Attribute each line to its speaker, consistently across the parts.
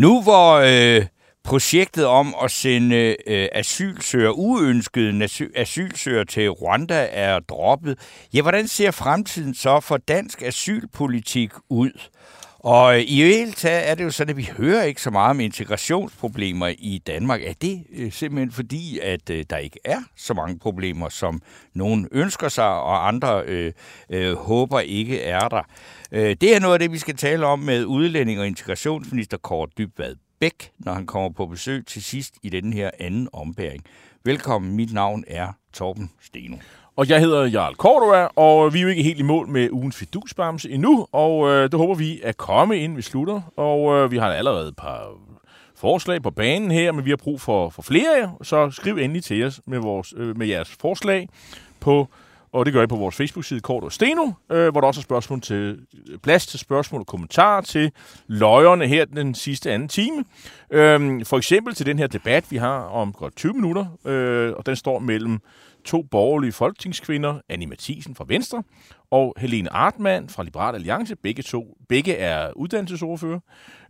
Speaker 1: Nu hvor øh, projektet om at sende øh, asylsøgere, uønskede asy- asylsøgere til Rwanda er droppet, ja, hvordan ser fremtiden så for dansk asylpolitik ud? Og øh, i hele taget er det jo sådan, at vi hører ikke så meget om integrationsproblemer i Danmark. Er det øh, simpelthen fordi, at øh, der ikke er så mange problemer, som nogen ønsker sig, og andre øh, øh, håber ikke er der? Det er noget af det, vi skal tale om med udlænding og integrationsminister Kåre Dybvad Bæk, når han kommer på besøg til sidst i den her anden ombæring. Velkommen, mit navn er Torben Steno.
Speaker 2: Og jeg hedder Jarl Cordova, og vi er jo ikke helt i mål med ugens fidusbamse endnu, og øh, det håber vi at komme ind, vi slutter. Og øh, vi har allerede et par forslag på banen her, men vi har brug for, for flere, så skriv endelig til os med, vores, øh, med jeres forslag på og det gør I på vores Facebook-side Kort og Steno, øh, hvor der også er spørgsmål til, plads til spørgsmål og kommentarer til løjerne her den sidste anden time. Øh, for eksempel til den her debat, vi har om godt 20 minutter, øh, og den står mellem to borgerlige folketingskvinder, Annie Mathisen fra Venstre og Helene Artmann fra Liberal Alliance. Begge to begge er uddannelsesordfører.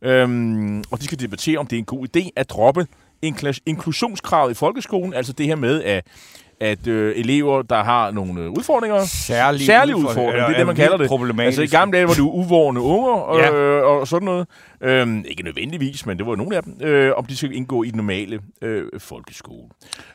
Speaker 2: Øhm, og de skal debattere, om det er en god idé at droppe inklusionskravet i folkeskolen, altså det her med, at at øh, elever, der har nogle øh, udfordringer,
Speaker 1: Særlige,
Speaker 2: særlige udfordringer, det er det, man kalder det. Altså i gamle dage var det uvårende unger og, ja. øh, og sådan noget. Øhm, ikke nødvendigvis, men det var nogle af dem, øh, om de skal indgå i den normale øh, folkeskole.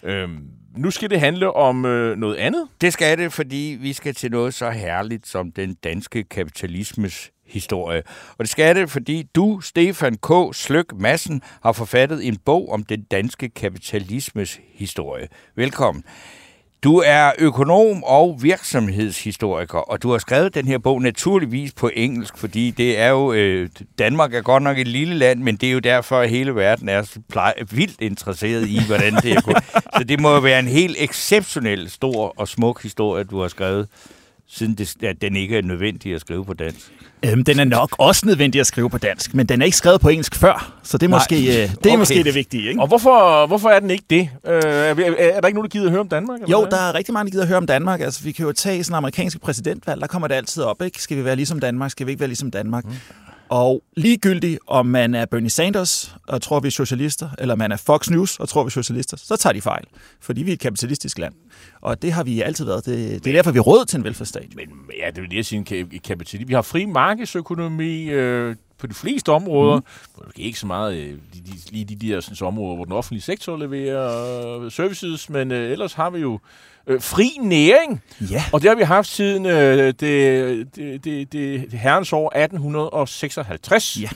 Speaker 2: Øhm, nu skal det handle om øh, noget andet.
Speaker 1: Det skal det, fordi vi skal til noget så herligt som den danske kapitalismes historie. Og det skal det, fordi du, Stefan K. Sløk Madsen, har forfattet en bog om den danske kapitalismes historie. Velkommen. Du er økonom og virksomhedshistoriker, og du har skrevet den her bog naturligvis på engelsk, fordi det er jo, øh, Danmark er godt nok et lille land, men det er jo derfor, at hele verden er pleje, vildt interesseret i, hvordan det er gået. Så det må jo være en helt exceptionel stor og smuk historie, du har skrevet, siden det, at den ikke er nødvendig at skrive på dansk.
Speaker 3: Øhm, den er nok også nødvendig at skrive på dansk, men den er ikke skrevet på engelsk før, så det er, måske, øh, det, er okay. måske det vigtige. Ikke?
Speaker 2: Og hvorfor, hvorfor er den ikke det? Øh, er, er der ikke nogen, der gider at høre om Danmark?
Speaker 3: Eller jo, hvad? der er rigtig mange, der gider at høre om Danmark. Altså, vi kan jo tage sådan en amerikansk præsidentvalg, der kommer det altid op. Ikke? Skal vi være ligesom Danmark? Skal vi ikke være ligesom Danmark? Mm. Og ligegyldigt, om man er Bernie Sanders og tror, vi er socialister, eller man er Fox News og tror, vi er socialister, så tager de fejl. Fordi vi er et kapitalistisk land. Og det har vi altid været. Det, det er derfor, vi er råd til en velfærdsstat.
Speaker 2: Men ja, det det, jeg siger, kapitalist. Vi har fri markedsøkonomi øh, på de fleste områder. Mm. Måske ikke så meget øh, lige de, de, de der sådan, områder, hvor den offentlige sektor leverer øh, services, men øh, ellers har vi jo øh, fri næring.
Speaker 3: Ja.
Speaker 2: Og det har vi haft siden øh, det, det, det, det herrens år 1856.
Speaker 3: Ja.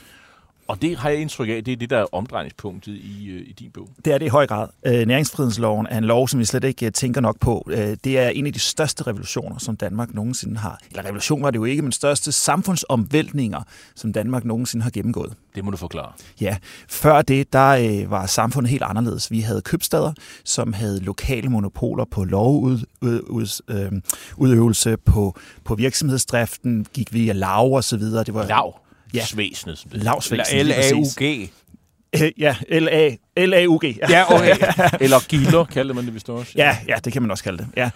Speaker 2: Og det har jeg indtryk af, det er det, der er omdrejningspunktet i, øh, i din bog.
Speaker 3: Det er det i høj grad. Øh, næringsfrihedsloven er en lov, som vi slet ikke øh, tænker nok på. Det er en af de største revolutioner, som Danmark nogensinde har. Eller revolution var det jo ikke, men største samfundsomvæltninger, som Danmark nogensinde har gennemgået.
Speaker 2: Det må du forklare.
Speaker 3: Ja, før det, der var samfundet helt anderledes. Vi havde købstader, som havde lokale monopoler på lovudøvelse, på, på virksomhedsdriften, gik via lav og så videre.
Speaker 2: Det var
Speaker 3: lav
Speaker 2: ja. Svæsenet. Som
Speaker 3: det Lavsvæsenet.
Speaker 1: L-A-U-G.
Speaker 3: Ja, L-A, L-A-U-G. Ja,
Speaker 2: ja okay. Eller gilder, kaldte man det vist også.
Speaker 3: Ja, ja, det kan man også kalde det. Ja.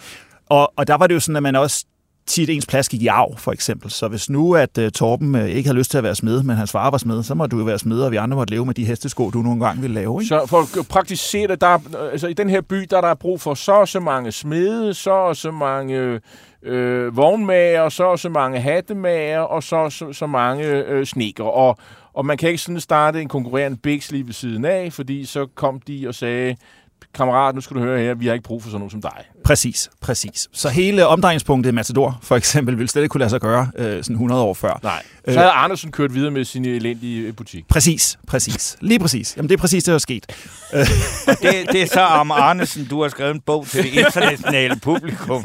Speaker 3: Og, og der var det jo sådan, at man også tit ens plads gik i arv, for eksempel. Så hvis nu, at uh, Torben uh, ikke havde lyst til at være smed, men hans far var smed, så må du jo være smed, og vi andre måtte leve med de hestesko, du nogle gange ville lave. Ikke?
Speaker 2: Så for at praktisere det, der, øh, altså i den her by, der er der brug for så og så mange smede, så og så mange øh, vognmager, så og så mange hattemager, og så så, så mange øh, sneker. Og, og man kan ikke sådan starte en konkurrerende biks lige ved siden af, fordi så kom de og sagde, kammerat, nu skal du høre her, vi har ikke brug for sådan nogen som dig.
Speaker 3: Præcis, præcis. Så hele omdrejningspunktet i Matador, for eksempel, ville slet ikke kunne lade sig gøre øh, sådan 100 år før.
Speaker 2: Nej. Så havde Andersen kørt videre med sin elendige butik.
Speaker 3: Præcis, præcis. Lige præcis. Jamen, det er præcis det, der er sket.
Speaker 1: Det, det er så om Arnesen, du har skrevet en bog til det internationale publikum.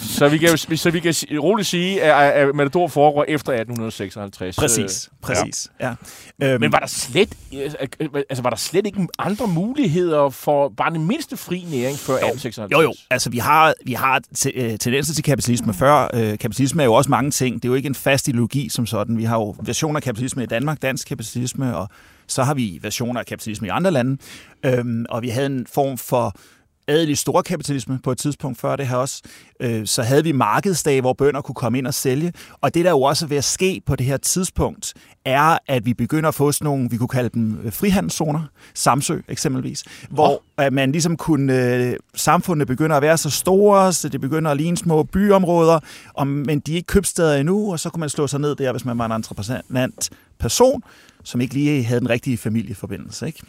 Speaker 2: Så vi kan, så vi kan roligt sige, at, at Matador foregår efter 1856.
Speaker 3: Præcis,
Speaker 2: Øh,
Speaker 3: præcis. Ja. Ja. Øhm,
Speaker 2: Men var der slet, altså var der slet ikke andre muligheder for bare den mindste fri næring før 1856?
Speaker 3: Jo, jo. Altså, vi har, vi har øh, tendenser til kapitalisme før. Øh, kapitalisme er jo også mange ting. Det er jo ikke en fast ideologi som sådan. Vi har jo versioner af kapitalisme i Danmark, dansk kapitalisme, og så har vi versioner af kapitalisme i andre lande. Øhm, og vi havde en form for adelig storkapitalisme på et tidspunkt før det her også. Øh, så havde vi markedsdage, hvor bønder kunne komme ind og sælge. Og det, der jo også er ved at ske på det her tidspunkt, er, at vi begynder at få sådan nogle, vi kunne kalde dem øh, frihandelszoner, Samsø eksempelvis, hvor at man ligesom kunne, øh, samfundet begynder at være så store, så det begynder at ligne små byområder, og, men de er ikke købsteder endnu, og så kunne man slå sig ned der, hvis man var en entreprenant person, som ikke lige havde den rigtige familieforbindelse. Ikke?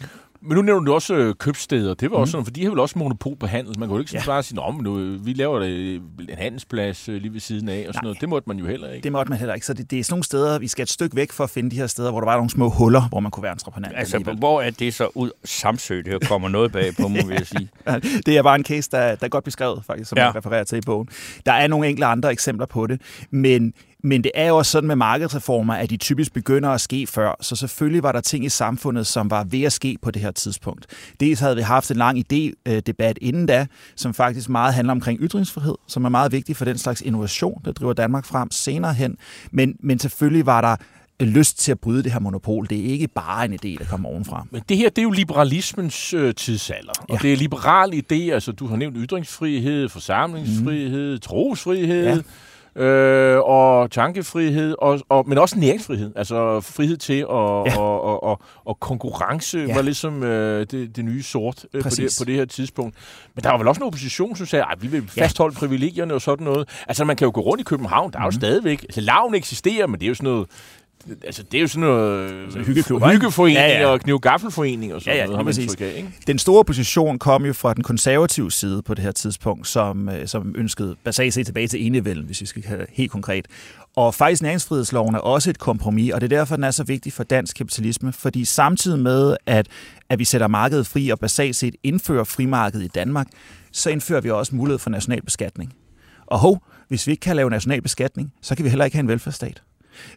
Speaker 2: Men nu nævner du også øh, købsteder. Det var også sådan, for de har vel også monopol på handel. Man kan jo ikke
Speaker 3: Ja.
Speaker 2: bare sige, at nu, øh, vi laver da en handelsplads øh, lige ved siden af og sådan
Speaker 3: Nej.
Speaker 2: noget. Det måtte man jo heller ikke.
Speaker 3: Det måtte man heller ikke. Så det, det er sådan nogle steder, vi skal et stykke væk for at finde de her steder, hvor der var nogle små huller, hvor man kunne være entreprenant.
Speaker 1: Altså,
Speaker 3: alligevel.
Speaker 1: hvor er det så ud? Samsø, det her kommer noget bag på, må jeg sige.
Speaker 3: Det er bare en case, der, der er godt beskrevet, faktisk, som
Speaker 1: Ja.
Speaker 3: ja. jeg refererer til i bogen. Der er nogle enkelte andre eksempler på det, men, men det er jo også sådan med markedsreformer, at de typisk begynder at ske før. Så selvfølgelig var der ting i samfundet, som var ved at ske på det her tidspunkt. Dels havde vi haft en lang idé-debat inden da, som faktisk meget handler omkring ytringsfrihed, som er meget vigtig for den slags innovation, der driver Danmark frem senere hen. Men, men selvfølgelig var der lyst til at bryde det her monopol. Det er ikke bare en idé, der kommer ovenfra.
Speaker 2: Men det her, det er jo liberalismens øh, tidsalder. Og
Speaker 3: Ja.
Speaker 2: det er liberal idé, altså du har nævnt ytringsfrihed, forsamlingsfrihed, mm. trosfrihed, ja. Øh, og tankefrihed, og, og, men også næringsfrihed. Altså frihed til at, ja. Og, og, og, og konkurrence ja. Var ligesom øh, det, det nye sort øh, på, det, på det her tidspunkt. Men der var vel også en opposition, som sagde, at vi vil fastholde ja. privilegierne og sådan noget. Altså man kan jo gå rundt i København, der er jo stadigvæk, altså laven eksisterer, men det er jo sådan noget, Altså, det er jo sådan noget altså,
Speaker 3: hyggeklubber, ikke?
Speaker 2: hyggeforeninger
Speaker 3: Ja, ja.
Speaker 2: og kniv gaffelforeninger og sådan
Speaker 3: Ja, ja,
Speaker 2: noget, har man af, ikke?
Speaker 3: Den store opposition kom jo fra den konservative side på det her tidspunkt, som, øh, som ønskede basalt set tilbage til enevælden, hvis vi skal have det helt konkret. Og faktisk næringsfrihedsloven er også et kompromis, og det er derfor, den er så vigtig for dansk kapitalisme, fordi samtidig med, at, at vi sætter markedet fri og basalt set indfører frimarkedet i Danmark, så indfører vi også mulighed for national beskatning. Og hov, hvis vi ikke kan lave national beskatning, så kan vi heller ikke have en velfærdsstat.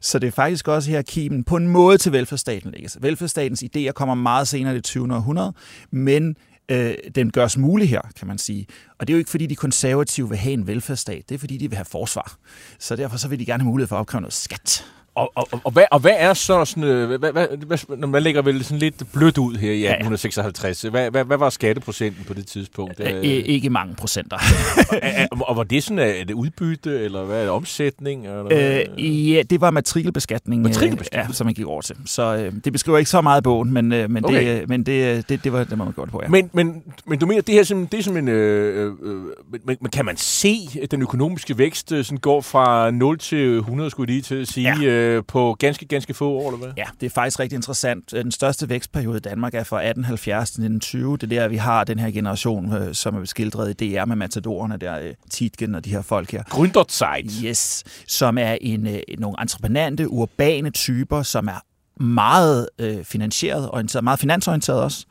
Speaker 3: Så det er faktisk også her, kimen på en måde til velfærdsstaten ligger. Velfærdsstatens idéer kommer meget senere i det 20. århundrede, men øh, den gørs mulig her, kan man sige. Og det er jo ikke, fordi de konservative vil have en velfærdsstat, det er, fordi de vil have forsvar. Så derfor så vil de gerne have mulighed for at opkræve noget skat.
Speaker 2: Og, og, og, og, hvad, og hvad er så sådan, øh, hvad, hvad, hvad, når man lægger vel sådan lidt blødt ud her i
Speaker 3: Ja.
Speaker 2: 1856, hvad, hvad, hvad var skatteprocenten på det tidspunkt?
Speaker 3: Øh, ikke mange procenter.
Speaker 2: er, er, og var det sådan, er det udbytte, eller hvad er det, omsætning? Eller?
Speaker 3: Øh, ja, det var matrikelbeskatning, øh,
Speaker 2: Matrikelbeskatning?
Speaker 3: ja, som man gik over til. Så øh, det beskriver ikke så meget i bogen, men, øh, men,
Speaker 2: Okay.
Speaker 3: det, øh, men det, øh, det, det var det, man gjorde på, ja.
Speaker 2: Men, men, men du mener, det her simpelthen, det er som en... Øh, øh, men, kan man se, at den økonomiske vækst øh, sådan går fra 0 til 100, skulle jeg lige til at sige, ja. Øh, på ganske, ganske få år, eller hvad?
Speaker 3: Ja, det er faktisk rigtig interessant. Den største vækstperiode i Danmark er fra 1870 til 1920. Det er der, vi har den her generation, øh, som er skildret i DR med matadorerne, der øh, Tietgen og de her folk her.
Speaker 2: Gründerzeit.
Speaker 3: Yes, som er en, øh, nogle entreprenante, urbane typer, som er meget øh, finansieret, orienteret, meget finansorienteret også.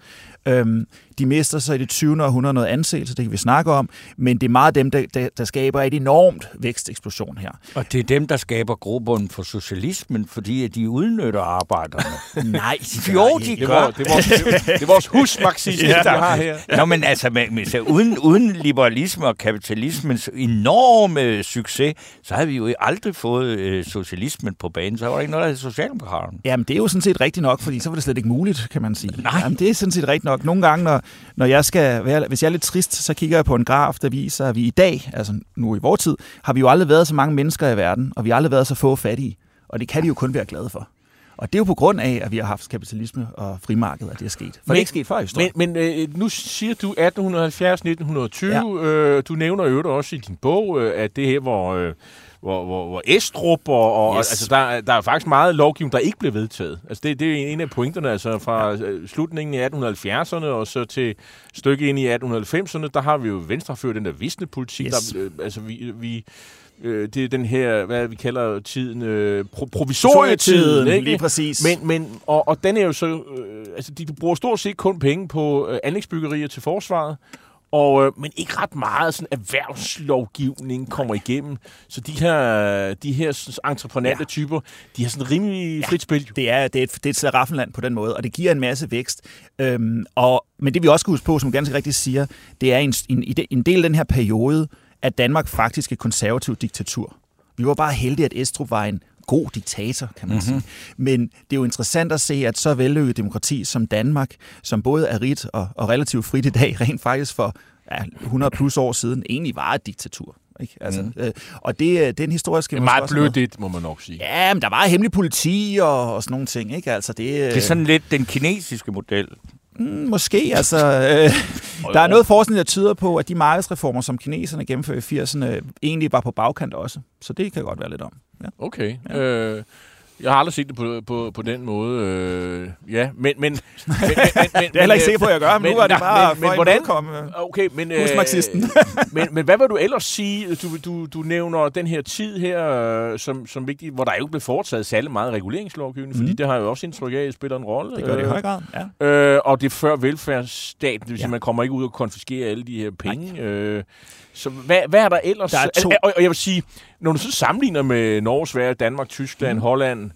Speaker 3: Øhm, de mister så i det 20. århundrede noget anseelse, det kan vi snakke om, men det er meget dem, der, der, der skaber et enormt væksteksplosion her.
Speaker 1: Og det er dem, der skaber grobunden for socialismen, fordi de udnytter arbejderne.
Speaker 3: Nej,
Speaker 1: Jo, de
Speaker 2: Det er,
Speaker 1: gør.
Speaker 2: vores, det, er vores, det er vores husmarxisme, ja, vi har her.
Speaker 1: Nå, men altså, med, med, så uden, uden liberalisme og kapitalismens enorme succes, så havde vi jo aldrig fået øh, socialismen på banen. Så var der ikke noget, der hed Socialdemokraterne.
Speaker 3: Jamen, det er jo sådan set rigtigt nok, fordi så var det slet ikke muligt, kan man sige.
Speaker 1: Nej.
Speaker 3: Jamen, det er sådan set rigtigt nok. Nogle gange, når, når jeg skal være, hvis jeg er lidt trist, så kigger jeg på en graf, der viser, at vi i dag, altså nu i vores tid, har vi jo aldrig været så mange mennesker i verden, og vi har aldrig været så få fattige. Og det kan de jo kun være glade for. Og det er jo på grund af, at vi har haft kapitalisme og frimarked, at det er sket. For men, det er ikke sket før i historien.
Speaker 2: Men, men øh, nu siger du 1870-1920. Ja. Øh, du nævner jo også i din bog, øh, at det her, hvor, øh, hvor, hvor, hvor Estrup, og, og
Speaker 3: Yes.
Speaker 2: altså, der, der er faktisk meget lovgivning, der ikke blev vedtaget. Altså, det, det er en af pointerne, altså fra ja. slutningen i 1870'erne og så til stykke ind i 1890'erne, der har vi jo Venstre ført den der visne politik.
Speaker 3: Yes.
Speaker 2: Der, øh, altså, vi, vi øh, det er den her, hvad vi kalder tiden, øh, pro- provisorietiden, ikke?
Speaker 3: lige præcis.
Speaker 2: Men, men, og, og den er jo så, øh, altså de bruger stort set kun penge på øh, anlægsbyggerier til forsvaret, og, øh, men ikke ret meget sådan erhvervslovgivning kommer igennem. Så de her, de her entreprenante ja. typer, de har sådan rimelig frit spil.
Speaker 3: Det er, det er et, det er et slaraffenland på den måde, og det giver en masse vækst. Øhm, og, men det vi også skal huske på, som ganske rigtigt siger, det er en, en, en del af den her periode, at Danmark faktisk et konservativt diktatur. Vi var bare heldige, at Estrup var en god diktator, kan man mm-hmm. sige. Men det er jo interessant at se, at så vellykket demokrati som Danmark, som både er rigt og, og relativt frit i dag, rent faktisk for ja, 100 plus år siden, egentlig var et diktatur. Ikke? Altså, mm. øh, og det, det er en historisk...
Speaker 2: Det er meget blødt, det må man nok sige.
Speaker 3: Ja, men der var hemmelig politi og, og sådan nogle ting, ikke? Altså, det,
Speaker 1: Det er sådan lidt den kinesiske model.
Speaker 3: Mm, måske, altså... Øh, der er noget forskning, der tyder på, at de markedsreformer, som kineserne gennemførte i 80'erne, egentlig var på bagkant også. Så det kan godt være lidt om. Ja.
Speaker 2: Okay. Ja. Øh, jeg har aldrig set det på, på, på den måde. Øh, ja, men... men, men, men, men det
Speaker 3: er jeg heller ikke sikker på, at jeg gør, men, nu er det bare
Speaker 2: men, men, hvordan,
Speaker 3: imødekomme
Speaker 2: Okay, men... øh, men, men hvad vil du ellers sige? Du, du, du nævner den her tid her øh, som, som vigtig, hvor der jo ikke blev foretaget særlig meget reguleringslovgivning, fordi
Speaker 3: Mhm.
Speaker 2: det har jo også indtryk af, at spiller en rolle.
Speaker 3: Det gør det i
Speaker 2: Øh,
Speaker 3: høj grad, ja.
Speaker 2: Øh, og det er før velfærdsstaten, det vil sige,
Speaker 3: Ja.
Speaker 2: man kommer ikke ud og konfiskere alle de her penge. Øh, så hvad, hvad er der ellers?
Speaker 3: Der er to-
Speaker 2: Og, og jeg vil sige, når du så sammenligner med Norge, Sverige, Danmark, Tyskland, mm. Holland,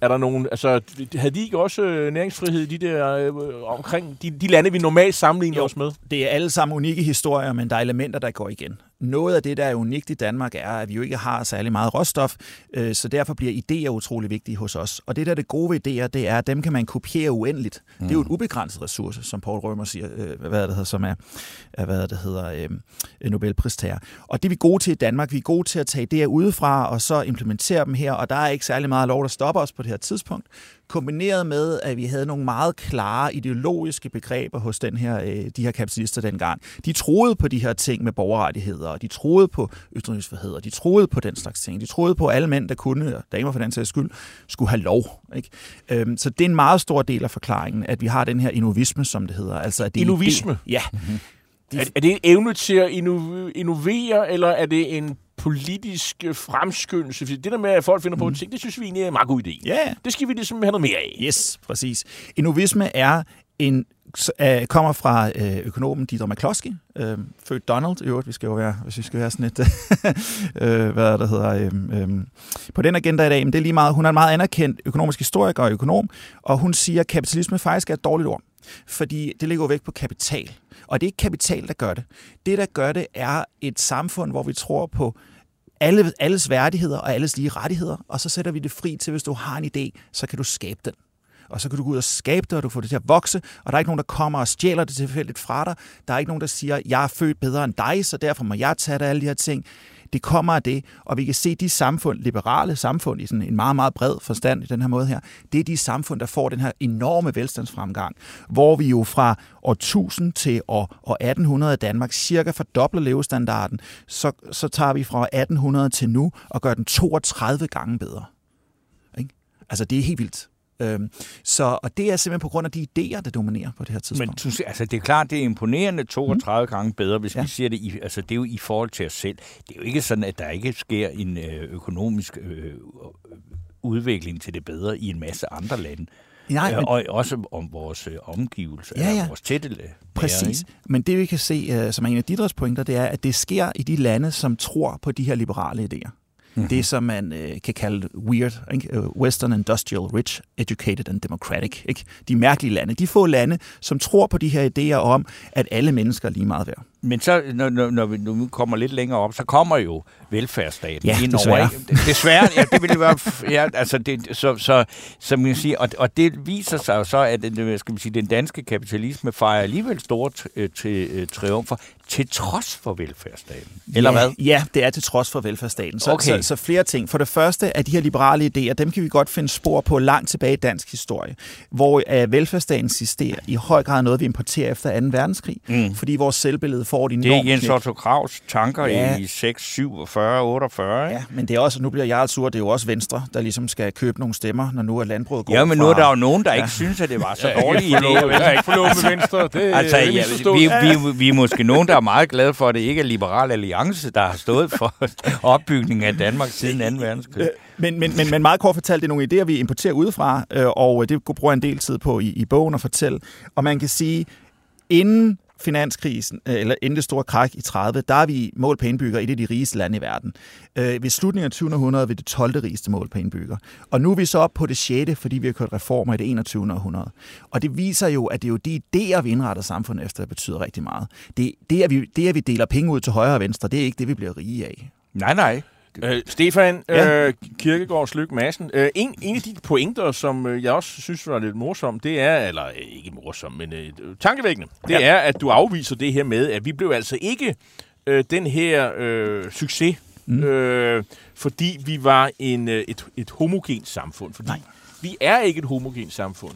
Speaker 2: er der nogen, altså, havde de ikke også øh, næringsfrihed i de der øh, omkring, de, de lande, vi normalt sammenligner
Speaker 3: Jo.
Speaker 2: os med?
Speaker 3: Det er alle sammen unikke historier, men der er elementer, der går igen. Noget af det, der er unikt i Danmark, er, at vi jo ikke har særlig meget råstof, øh, så derfor bliver idéer utrolig vigtige hos os. Og det der er det gode ved idéer, det er, at dem kan man kopiere uendeligt. Mm. Det er jo et ubegrænset ressource, som Paul Rømer siger, øh, hvad det hedder, som er, er hvad det hedder, øh, Nobelpristager. Og det er vi gode til i Danmark. Vi er gode til at tage idéer udefra, og så implementere dem her, og der er ikke særlig meget lov, der stopper os på det her tidspunkt kombineret med, at vi havde nogle meget klare ideologiske begreber hos den her, øh, de her kapitalister dengang. De troede på de her ting med borgerrettigheder, og de troede på ytringsfrihed, og de troede på den slags ting. De troede på, at alle mænd, der kunne, og damer for den sags skyld, skulle have lov. Ikke? Øhm, så det er en meget stor del af forklaringen, at vi har den her innovisme, som det hedder. Altså, at det er
Speaker 2: Innovisme?
Speaker 3: idé- Ja.
Speaker 2: Er, er det en evne til at inno- innovere, eller er det en politisk fremskyndelse? Det der med, at folk finder på ting, det synes vi egentlig er en meget god idé.
Speaker 3: Ja,
Speaker 2: Det skal vi ligesom have noget mere af.
Speaker 3: Yes, præcis. Innovisme er en øh, kommer fra øh, økonomen Dieter McCloskey, øh, født Donald i øvrigt, vi skal jo være, hvis vi skal være sådan et, øh, hvad er det hedder, øh, øh, på den agenda i dag, men det er lige meget, hun er en meget anerkendt økonomisk historiker og økonom, og hun siger, at kapitalisme faktisk er et dårligt ord, fordi det ligger jo væk på kapital, og det er ikke kapital, der gør det. Det, der gør det, er et samfund, hvor vi tror på alle, alles værdigheder og alles lige rettigheder, og så sætter vi det fri til, hvis du har en idé, så kan du skabe den. Og så kan du gå ud og skabe det, og du får det til at vokse, og der er ikke nogen, der kommer og stjæler det tilfældigt fra dig. Der er ikke nogen, der siger, jeg er født bedre end dig, så derfor må jeg tage dig alle de her ting. Det kommer af det, og vi kan se de samfund, liberale samfund i sådan en meget, meget bred forstand i den her måde her, det er de samfund, der får den her enorme velstandsfremgang, hvor vi jo fra år 1000 til år, år 1800 i Danmark cirka fordobler levestandarden, så, så tager vi fra 1800 til nu og gør den 32 gange bedre. Ikke? Altså det er helt vildt. Øhm, så, og det er simpelthen på grund af de idéer, der dominerer på det her tidspunkt.
Speaker 1: Men altså, det er klart, det er imponerende 32 mm. gange bedre, hvis
Speaker 3: Ja.
Speaker 1: vi siger det. I, altså, det er jo i forhold til os selv. Det er jo ikke sådan, at der ikke sker en øh, økonomisk øh, udvikling til det bedre i en masse andre lande.
Speaker 3: Nej,
Speaker 1: Øh,
Speaker 3: men,
Speaker 1: og også om vores øh, omgivelser,
Speaker 3: Ja, ja.
Speaker 1: vores tætte
Speaker 3: præcis.
Speaker 1: ikke?
Speaker 3: Men det vi kan se, øh, som er en af Didrets pointer, det er, at det sker i de lande, som tror på de her liberale idéer. Mm-hmm. Det, som man øh, kan kalde weird, ikke? Øh, western Industrial, Rich, Educated and Democratic. Ikke? De mærkelige lande. De få lande, som tror på de her idéer om, at alle mennesker er lige meget værd.
Speaker 1: Men så, når, når, når vi nu kommer lidt længere op, så kommer jo velfærdsstaten
Speaker 3: Ja,
Speaker 1: ind
Speaker 3: desværre.
Speaker 1: over. Desværre, ja, det vil jo være... Ja, altså det, så, så, så man kan sige, og, og det viser sig jo så, at skal man sige, den danske kapitalisme fejrer alligevel store t- øh, til, øh, triumfer, til trods for velfærdsstaten. Eller
Speaker 3: ja,
Speaker 1: hvad?
Speaker 3: Ja, det er til trods for velfærdsstaten. Så,
Speaker 1: Okay.
Speaker 3: så, så flere ting. For det første er de her liberale idéer, dem kan vi godt finde spor på langt tilbage i dansk historie, hvor uh, velfærdsstaten eksisterer i høj grad noget, vi importerer efter 2. verdenskrig, mm. fordi vores selvbillede får et
Speaker 1: Det er Jens. Otto Kravs tanker
Speaker 3: Ja.
Speaker 1: i 6, 47, 48.
Speaker 3: Ja, men det er også, nu bliver jeg sur, det er jo også Venstre, der ligesom skal købe nogle stemmer, når nu er landbruget går
Speaker 1: Ja, men
Speaker 3: fra...
Speaker 1: nu er der jo nogen, der ikke synes, at det var så dårlig
Speaker 2: Jeg
Speaker 1: idé.
Speaker 2: er ikke forlovet med Venstre. Det
Speaker 1: Altså,
Speaker 2: er
Speaker 1: ja, vi, vi, vi er måske nogen, der er meget glade for, at det ikke er Liberal Alliance, der har stået for opbygningen af Danmark siden 2. verdenskrig.
Speaker 3: Men, men, men, men meget kort fortalt, det er nogle idéer, vi importerer udefra, øh, og det bruger jeg en del tid på i, i bogen at fortælle. Og man kan sige, inden finanskrisen, øh, eller inden det store krak i 30, der er vi mål på indbygger et af de rigeste lande i verden. Øh, ved slutningen af 20. århundrede er vi det 12. rigeste mål på indbygger. Og nu er vi så op på det 6., fordi vi har kørt reformer i det 21. århundrede. Og det viser jo, at det er jo de idéer, vi indretter samfundet efter, der betyder rigtig meget. Det, det, at vi, det, at vi deler penge ud til højre og venstre, det er ikke det, vi bliver rige af.
Speaker 1: Nej, nej.
Speaker 2: Øh, Stefan
Speaker 3: Ja.
Speaker 2: øh, Kirkegaard Slyk Madsen, øh, en, en af de pointer, som øh, jeg også synes var lidt morsom, det er, eller øh, ikke morsom, men øh, tankevækkende, det
Speaker 3: Ja.
Speaker 2: er, at du afviser det her med, at vi blev altså ikke øh, den her øh, succes, mm. øh, fordi vi var en, øh, et, et homogent samfund. Fordi
Speaker 3: Nej.
Speaker 2: vi er ikke et homogent samfund.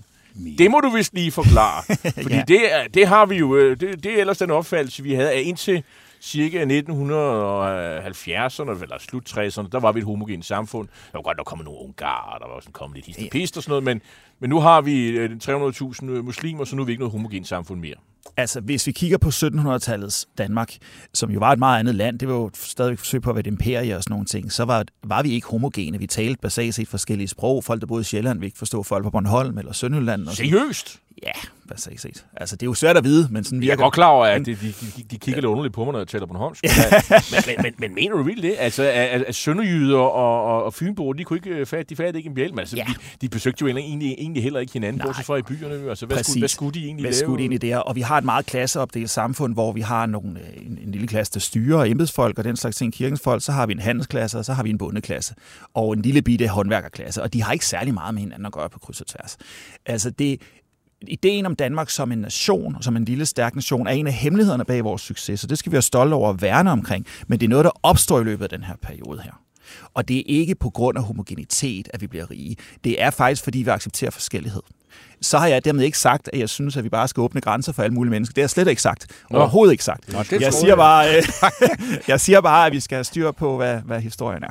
Speaker 2: Det må du vist lige forklare. Fordi
Speaker 3: Ja.
Speaker 2: det, er, det har vi jo, øh, det, det er ellers den opfattelse, vi havde, at indtil cirka 1970'erne, eller slut 60'erne, der var vi et homogent samfund. Der var godt nok kommet nogle ungarer, der var også kommet lidt histopist og sådan noget, men, men nu har vi øh, 300.000 muslimer, så nu er vi ikke noget homogent samfund mere.
Speaker 3: Altså, hvis vi kigger på 1700-tallets Danmark, som jo var et meget andet land, det var jo stadig et forsøg på at være et imperie og sådan nogle ting, så var, var vi ikke homogene. Vi talte basalt set forskellige sprog. Folk, der boede i Sjælland, vi ikke forstå folk på Bornholm eller Sønderjylland. Og sådan.
Speaker 2: Seriøst?
Speaker 3: Ja, basalt set. Altså, det er jo svært at vide, men sådan
Speaker 2: Jeg er
Speaker 3: virker
Speaker 2: godt klar over, at de, de, de, de kigger lidt underligt på mig, når jeg taler på Bornholmsk. men, men, men, men, mener du virkelig det? Altså, at, at, sønderjyder og, og, og fynboer, de kunne ikke øh, fat, de fattede ikke en bjælm. Altså,
Speaker 3: Ja.
Speaker 2: de, de besøgte jo egentlig, egentlig heller ikke hinanden, bortset fra i byerne. Altså, hvad,
Speaker 3: Præcis.
Speaker 2: skulle, hvad skulle de egentlig
Speaker 3: Hvad
Speaker 2: lave?
Speaker 3: skulle det egentlig der? Og vi har et meget klasseopdelt samfund, hvor vi har nogle, øh, en, en lille klasse, der styrer embedsfolk og den slags ting, kirkens folk, så har vi en handelsklasse, og så har vi en bondeklasse, og en lille bitte håndværkerklasse, og de har ikke særlig meget med hinanden at gøre på kryds og tværs. Altså det, ideen om Danmark som en nation, som en lille stærk nation, er en af hemmelighederne bag vores succes, så det skal vi være stolte over at værne omkring, men det er noget, der opstår i løbet af den her periode her. Og det er ikke på grund af homogenitet, at vi bliver rige. Det er faktisk, fordi vi accepterer forskellighed. Så har jeg dermed ikke sagt, at jeg synes, at vi bare skal åbne grænser for alle mulige mennesker. Det har jeg slet ikke sagt. Overhovedet ikke sagt.
Speaker 1: det
Speaker 3: jeg, siger
Speaker 1: jeg.
Speaker 3: bare, øh, jeg siger bare, at vi skal have styr på, hvad, hvad historien er.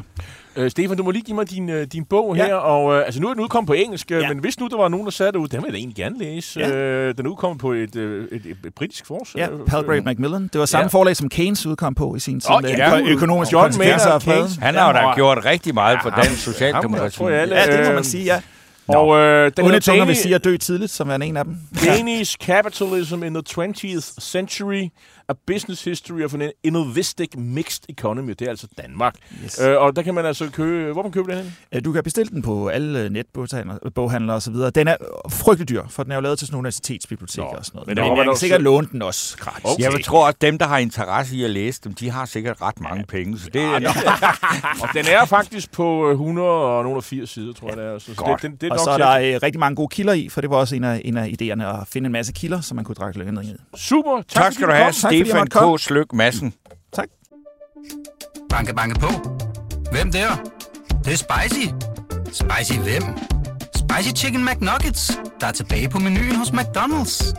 Speaker 2: Øh, Stefan, du må lige give mig din, øh, din bog
Speaker 3: Ja.
Speaker 2: her. Og, øh, altså, nu er den udkommet på engelsk, øh,
Speaker 3: Ja.
Speaker 2: men hvis nu der var nogen, der sagde derude, den vil jeg da egentlig gerne læse.
Speaker 3: Ja.
Speaker 2: Øh, den udkommet på et, et, et, et britisk fors.
Speaker 3: Ja, Palgrave Macmillan. Det var samme
Speaker 2: Ja.
Speaker 3: forlag, som Keynes udkom på i sin tid. Med
Speaker 2: ja.
Speaker 3: ø- økonomiske
Speaker 2: John Maynard. Keynes.
Speaker 1: Han har jo da. Gjort rigtig meget for dansk socialdemokrati.
Speaker 2: tror jeg alle-
Speaker 3: Ja, det må
Speaker 2: Øh,
Speaker 3: man sige, ja.
Speaker 2: Og øh, den
Speaker 3: Onde tunger vil sige at dø tidligt, som er en af dem.
Speaker 2: Danish Capitalism in the 20th Century, A Business History of an Innovistic Mixed Economy. Det er altså Danmark.
Speaker 3: Yes.
Speaker 2: Øh, og der kan man altså købe... Hvor man købe den hen?
Speaker 3: Øh, Du kan bestille den på alle øh, netboghandlere og så videre. Den er frygtelig dyr, for den er jo lavet til sådan nogle universitetsbiblioteket
Speaker 2: Nå,
Speaker 3: og sådan noget.
Speaker 2: men
Speaker 3: Men,
Speaker 2: der
Speaker 3: kan
Speaker 2: også-
Speaker 3: sikkert låne den også gratis.
Speaker 2: Okay.
Speaker 1: Jeg tror at dem, der har interesse i at læse dem, de har sikkert ret mange penge. Så det er
Speaker 2: Og den er faktisk på øh, 180 sider, tror jeg, det er. Så, så det, den, det er
Speaker 3: Og
Speaker 2: nok
Speaker 3: så er der øh, rigtig mange gode kilder i, for det var også en af, en af idéerne at finde en masse kilder, som man kunne længere ned i.
Speaker 2: Super. Tak,
Speaker 1: Tak skal du have, Stefan. K. Slyk Madsen.
Speaker 3: Tak.
Speaker 4: Banke, banke på. Hvem der? Det, det er spicy. Spicy hvem? Spicy Chicken McNuggets, der er tilbage på menuen hos McDonald's.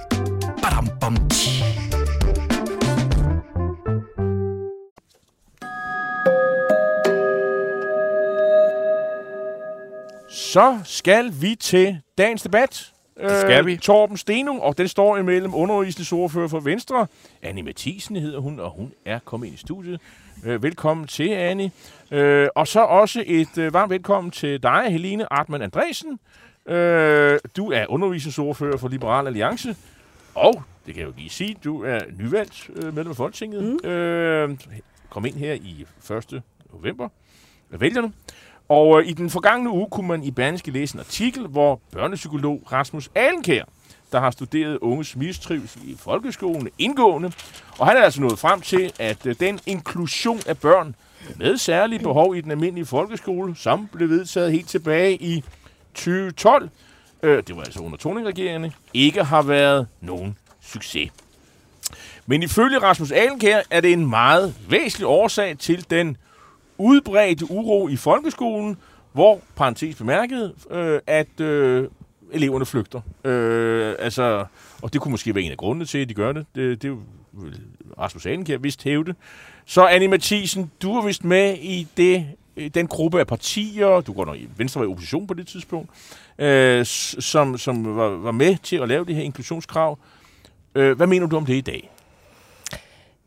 Speaker 4: Badum, bom, tji.
Speaker 2: Så skal vi til dagens debat. Det
Speaker 1: skal vi.
Speaker 2: Torben Steno, og den står imellem undervisningsordfører for Venstre. Annie Mathisen hedder hun, og hun er kommet ind i studiet. Øh, velkommen til, Annie. Øh, og så også et øh, varmt velkommen til dig, Helene Artmann Andresen. Øh, du er undervisningsordfører for Liberal Alliance. Og, det kan jeg jo lige sige, du er nyvalgt øh, medlem af Folketinget. Mm. Øh, kom ind her i 1. november vælgerne. Og øh, i den forgangne uge kunne man i Berlingske læse en artikel, hvor børnepsykolog Rasmus Alenkær, der har studeret unges mistrivsel i folkeskolen indgående, og han er altså nået frem til, at øh, den inklusion af børn med særlige behov i den almindelige folkeskole, som blev vedtaget helt tilbage i 2012, øh, det var altså under Toning-regeringen, ikke har været nogen succes. Men ifølge Rasmus Alenkær er det en meget væsentlig årsag til den udbredt uro i folkeskolen, hvor, parentes bemærket, øh, at øh, eleverne flygter. Øh, altså, og det kunne måske være en af grundene til, at de gør det. Det, det er Rasmus Alenkær vist hævde. Så Annie Mathisen, du er vist med i det, den gruppe af partier, du går nok i Venstre var i opposition på det tidspunkt, øh, som, som var, var med til at lave det her inklusionskrav. Øh, hvad mener du om det i dag?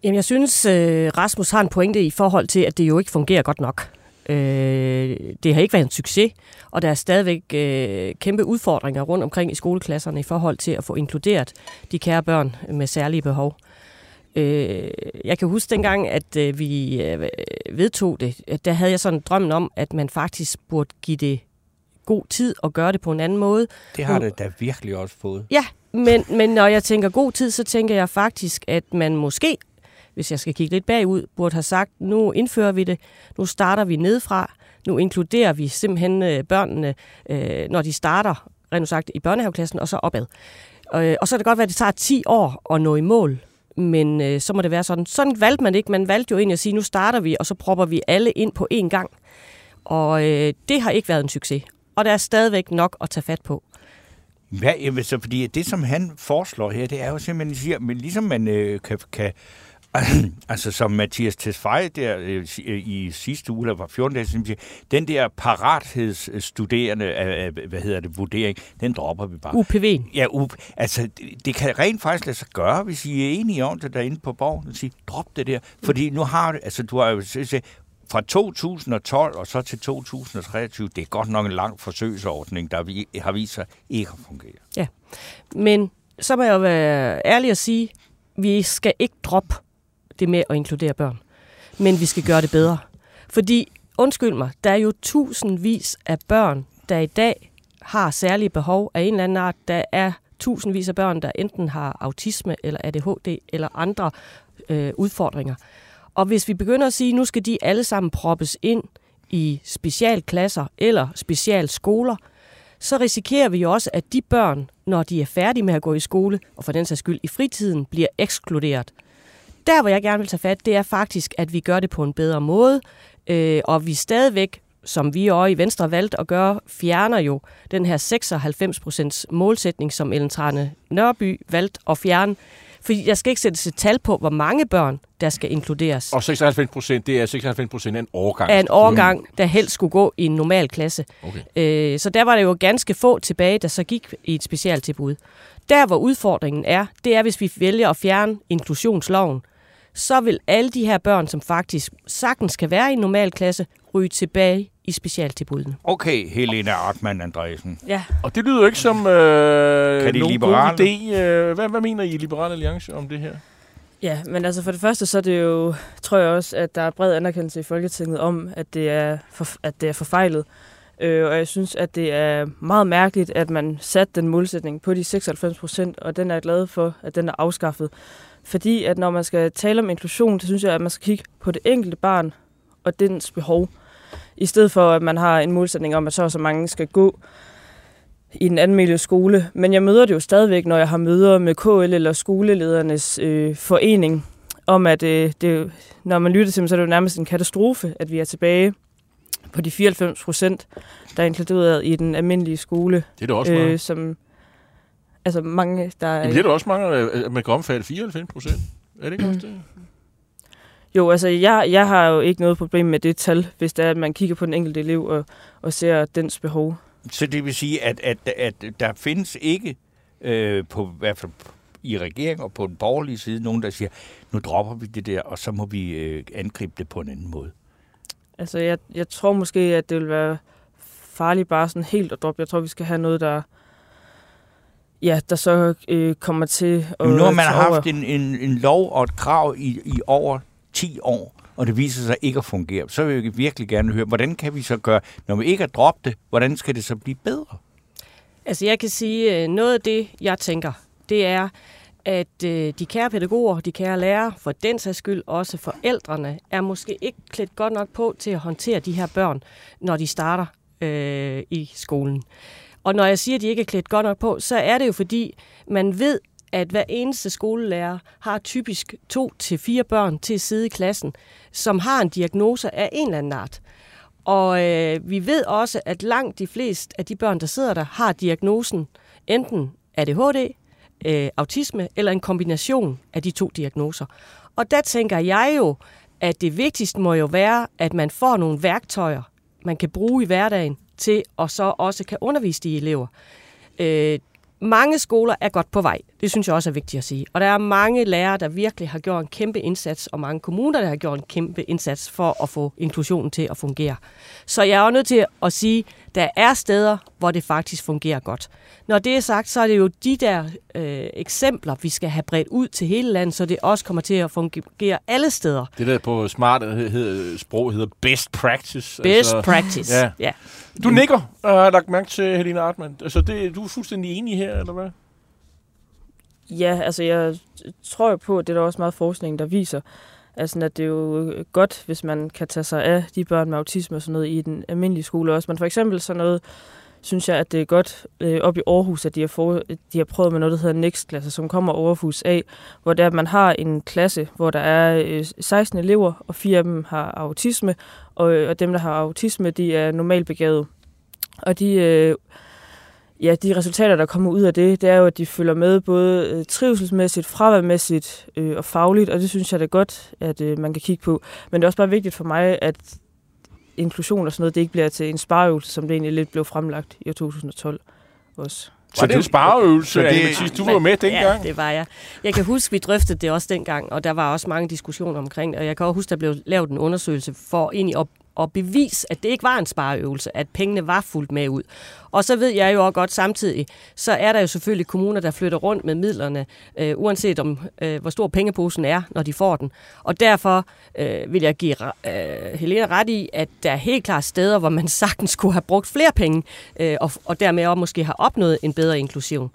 Speaker 5: Jamen, jeg synes, øh, Rasmus har en pointe i forhold til, at det jo ikke fungerer godt nok. Øh, det har ikke været en succes, og der er stadigvæk øh, kæmpe udfordringer rundt omkring i skoleklasserne i forhold til at få inkluderet de kære børn med særlige behov. Øh, jeg kan huske dengang, at øh, vi øh, vedtog det, at der havde jeg sådan en drøm om, at man faktisk burde give det god tid og gøre det på en anden måde.
Speaker 1: Det har det da virkelig også fået.
Speaker 5: Ja, men, men når jeg tænker god tid, så tænker jeg faktisk, at man måske hvis jeg skal kigge lidt bagud, burde have sagt, nu indfører vi det, nu starter vi nedfra, nu inkluderer vi simpelthen øh, børnene, øh, når de starter, rent sagt, i børnehaveklassen, og så opad. Øh, og så kan det godt være, at det tager 10 år at nå i mål, men øh, så må det være sådan. Sådan valgte man ikke. Man valgte jo egentlig at sige, nu starter vi, og så propper vi alle ind på én gang. Og øh, det har ikke været en succes. Og der er stadigvæk nok at tage fat på.
Speaker 1: Ja, jamen, så fordi det, som han foreslår her, det er jo simpelthen, siger, men ligesom man øh, kan, kan altså som Mathias Tesfaye der øh, øh, i sidste uge, eller var 14 dage siden, den der parathedsstuderende, øh, hvad hedder det, vurdering, den dropper vi bare.
Speaker 5: UPV.
Speaker 1: Ja, up, altså det, det kan rent faktisk lade sig gøre, hvis I er enige om det derinde på borgen, og sige, drop det der. Fordi nu har du, altså du har jo fra 2012 og så til 2023, det er godt nok en lang forsøgsordning, der har vist sig ikke at fungere.
Speaker 5: Ja, men så må jeg jo være ærlig at sige, vi skal ikke droppe det med at inkludere børn. Men vi skal gøre det bedre. Fordi, undskyld mig, der er jo tusindvis af børn, der i dag har særlige behov af en eller anden art. Der er tusindvis af børn, der enten har autisme eller ADHD eller andre øh, udfordringer. Og hvis vi begynder at sige, at nu skal de alle sammen proppes ind i specialklasser eller specialskoler, så risikerer vi jo også, at de børn, når de er færdige med at gå i skole, og for den sags skyld i fritiden, bliver ekskluderet. Der, hvor jeg gerne vil tage fat, det er faktisk, at vi gør det på en bedre måde, øh, og vi stadigvæk, som vi også i Venstre valgt at gøre, fjerner jo den her 96% målsætning, som Ellen Trane Nørby valgte at fjerne. Fordi jeg skal ikke sætte et tal på, hvor mange børn, der skal inkluderes.
Speaker 2: Og 96 procent, det er 96 procent af en årgang?
Speaker 5: Af en årgang, der helst skulle gå i en normal klasse. Okay. Øh, så der var det jo ganske få tilbage, der så gik i et specialtilbud. Der, hvor udfordringen er, det er, hvis vi vælger at fjerne inklusionsloven, så vil alle de her børn, som faktisk sagtens kan være i en normal klasse, ryge tilbage i specialtilbudene.
Speaker 1: Okay, Helena Artmann Andresen.
Speaker 5: Ja.
Speaker 2: Og det lyder ikke som øh, kan nogen god idé. Øh, hvad, hvad mener I i Liberal Alliance om det her?
Speaker 6: Ja, men altså for det første, så er det jo, tror jeg også, at der er bred anerkendelse i Folketinget om, at det er, for, at det er forfejlet. Øh, og jeg synes, at det er meget mærkeligt, at man satte den målsætning på de 96 procent, og den er jeg glad for, at den er afskaffet. Fordi at når man skal tale om inklusion, så synes jeg, at man skal kigge på det enkelte barn og dens behov. I stedet for, at man har en målsætning om, at så og så mange skal gå i den almindelige skole. Men jeg møder det jo stadigvæk, når jeg har møder med KL eller skoleledernes øh, forening, om at øh, det, når man lytter til dem, så er det jo nærmest en katastrofe, at vi er tilbage på de 94 procent, der er inkluderet i den almindelige skole.
Speaker 2: Det er da også øh, meget.
Speaker 6: Som, altså mange, der...
Speaker 2: Jamen, det er der også mange, at man kan omfatte 94 procent. Er det ikke også det?
Speaker 6: Jo, altså jeg, jeg har jo ikke noget problem med det tal, hvis det er, at man kigger på den enkelte elev og, og ser dens behov.
Speaker 1: Så det vil sige, at, at, at der findes ikke øh, på i hvert fald i regering og på den borgerlige side nogen, der siger, nu dropper vi det der, og så må vi øh, angribe det på en anden måde.
Speaker 6: Altså jeg, jeg tror måske, at det vil være farligt bare sådan helt at droppe. Jeg tror, vi skal have noget, der ja, der så øh, kommer til
Speaker 1: at... Men nu har man haft en, en, en lov og et krav i, i over 10 år, og det viser sig ikke at fungere. Så vil jeg virkelig gerne høre, hvordan kan vi så gøre, når vi ikke har droppet det, hvordan skal det så blive bedre?
Speaker 5: Altså jeg kan sige, øh, noget af det, jeg tænker, det er, at øh, de kære pædagoger, de kære lærere, for den sags skyld også forældrene, er måske ikke klædt godt nok på til at håndtere de her børn, når de starter øh, i skolen. Og når jeg siger, at de ikke er klædt godt nok på, så er det jo fordi, man ved, at hver eneste skolelærer har typisk to til fire børn til at sidde i klassen, som har en diagnose af en eller anden art. Og øh, vi ved også, at langt de fleste af de børn, der sidder der, har diagnosen enten ADHD, øh, autisme eller en kombination af de to diagnoser. Og der tænker jeg jo, at det vigtigste må jo være, at man får nogle værktøjer, man kan bruge i hverdagen, til at så også kan undervise de elever. Øh, mange skoler er godt på vej. Det synes jeg også er vigtigt at sige. Og der er mange lærere, der virkelig har gjort en kæmpe indsats, og mange kommuner, der har gjort en kæmpe indsats for at få inklusionen til at fungere. Så jeg er også nødt til at sige, at der er steder, hvor det faktisk fungerer godt. Når det er sagt, så er det jo de der øh, eksempler, vi skal have bredt ud til hele landet, så det også kommer til at fungere alle steder.
Speaker 2: Det der på smart hed, sprog hedder best practice.
Speaker 5: Best altså, practice, ja. ja.
Speaker 2: Du nikker, og har lagt mærke til Helena Artmann. Altså, det, du er fuldstændig enig her, eller hvad?
Speaker 6: Ja, altså jeg tror jo på, at det er der også meget forskning, der viser, altså, at det er jo øh, godt, hvis man kan tage sig af de børn med autisme og sådan noget i den almindelige skole også. Men for eksempel sådan noget, synes jeg, at det er godt øh, op i Aarhus, at de har, for, de har prøvet med noget, der hedder Next-klasse, som kommer Aarhus af, hvor det at man har en klasse, hvor der er øh, 16 elever, og fire af dem har autisme, og, øh, og dem, der har autisme, de er normalt begavet. Og de, øh, ja, de resultater, der kommer ud af det, det er jo, at de følger med både øh, trivselsmæssigt, fraværmæssigt øh, og fagligt, og det synes jeg det er godt, at øh, man kan kigge på. Men det er også bare vigtigt for mig, at inklusion og sådan noget, det ikke bliver til en spareøvelse, som det egentlig lidt blev fremlagt i 2012 også.
Speaker 2: Så det er en spareøvelse, det, Mathias, du var med dengang?
Speaker 5: Ja, det var jeg. Jeg kan huske, vi drøftede det også dengang, og der var også mange diskussioner omkring det, og jeg kan også huske, der blev lavet en undersøgelse for egentlig at og bevise, at det ikke var en spareøvelse, at pengene var fuldt med ud. Og så ved jeg jo også godt samtidig, så er der jo selvfølgelig kommuner, der flytter rundt med midlerne, øh, uanset om øh, hvor stor pengeposen er, når de får den. Og derfor øh, vil jeg give øh, Helena ret i, at der er helt klart steder, hvor man sagtens skulle have brugt flere penge, øh, og, og dermed også måske have opnået en bedre inklusion.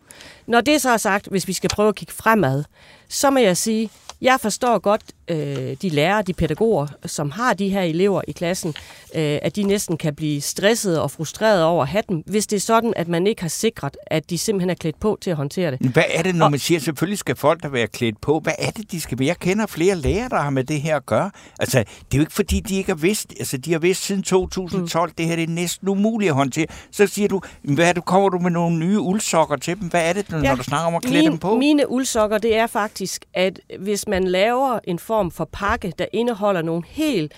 Speaker 5: Når det så er sagt, hvis vi skal prøve at kigge fremad, så må jeg sige, jeg forstår godt øh, de lærere, de pædagoger, som har de her elever i klassen, øh, at de næsten kan blive stressede og frustrerede over at have dem, hvis det er sådan, at man ikke har sikret, at de simpelthen er klædt på til at håndtere det.
Speaker 1: Hvad er det, når man siger, selvfølgelig skal folk der være klædt på? Hvad er det, de skal være? Jeg kender flere lærere, der har med det her at gøre. Altså, det er jo ikke fordi, de ikke har vidst. Altså, de har vidst siden 2012, mm. det her det er næsten umuligt at håndtere. Så siger du, hvad er du, kommer du med nogle nye uldsokker til dem? Hvad er det, når ja, du snakker om at klæde
Speaker 5: min,
Speaker 1: dem på?
Speaker 5: Mine uldsokker, det er faktisk, at hvis man laver en form for pakke, der indeholder nogle helt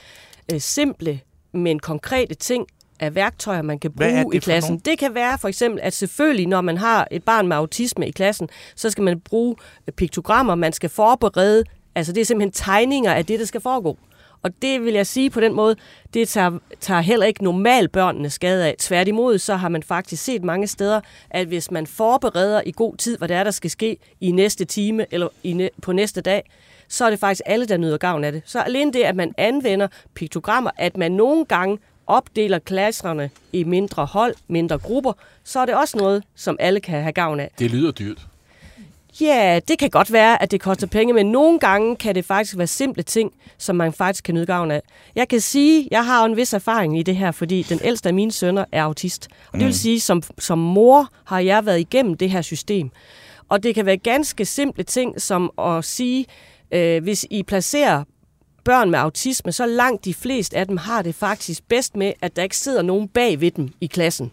Speaker 5: øh, simple, men konkrete ting, af værktøjer, man kan bruge i klassen. Det kan være for eksempel, at selvfølgelig, når man har et barn med autisme i klassen, så skal man bruge piktogrammer, man skal forberede, altså det er simpelthen tegninger af det, der skal foregå. Og det vil jeg sige på den måde, det tager, tager heller ikke normalt børnene skade af. Tværtimod, så har man faktisk set mange steder, at hvis man forbereder i god tid, hvad det er, der skal ske i næste time eller i, på næste dag, så er det faktisk alle, der nyder gavn af det. Så alene det, at man anvender piktogrammer, at man nogle gange opdeler klasserne i mindre hold, mindre grupper, så er det også noget, som alle kan have gavn af.
Speaker 2: Det lyder dyrt.
Speaker 5: Ja, det kan godt være, at det koster penge, men nogle gange kan det faktisk være simple ting, som man faktisk kan nyde gavn af. Jeg kan sige, at jeg har en vis erfaring i det her, fordi den ældste af mine sønner er autist. Og det vil mm. sige, som, som mor har jeg været igennem det her system. Og det kan være ganske simple ting, som at sige, øh, hvis I placerer børn med autisme, så langt de fleste af dem har det faktisk bedst med, at der ikke sidder nogen bag ved dem i klassen.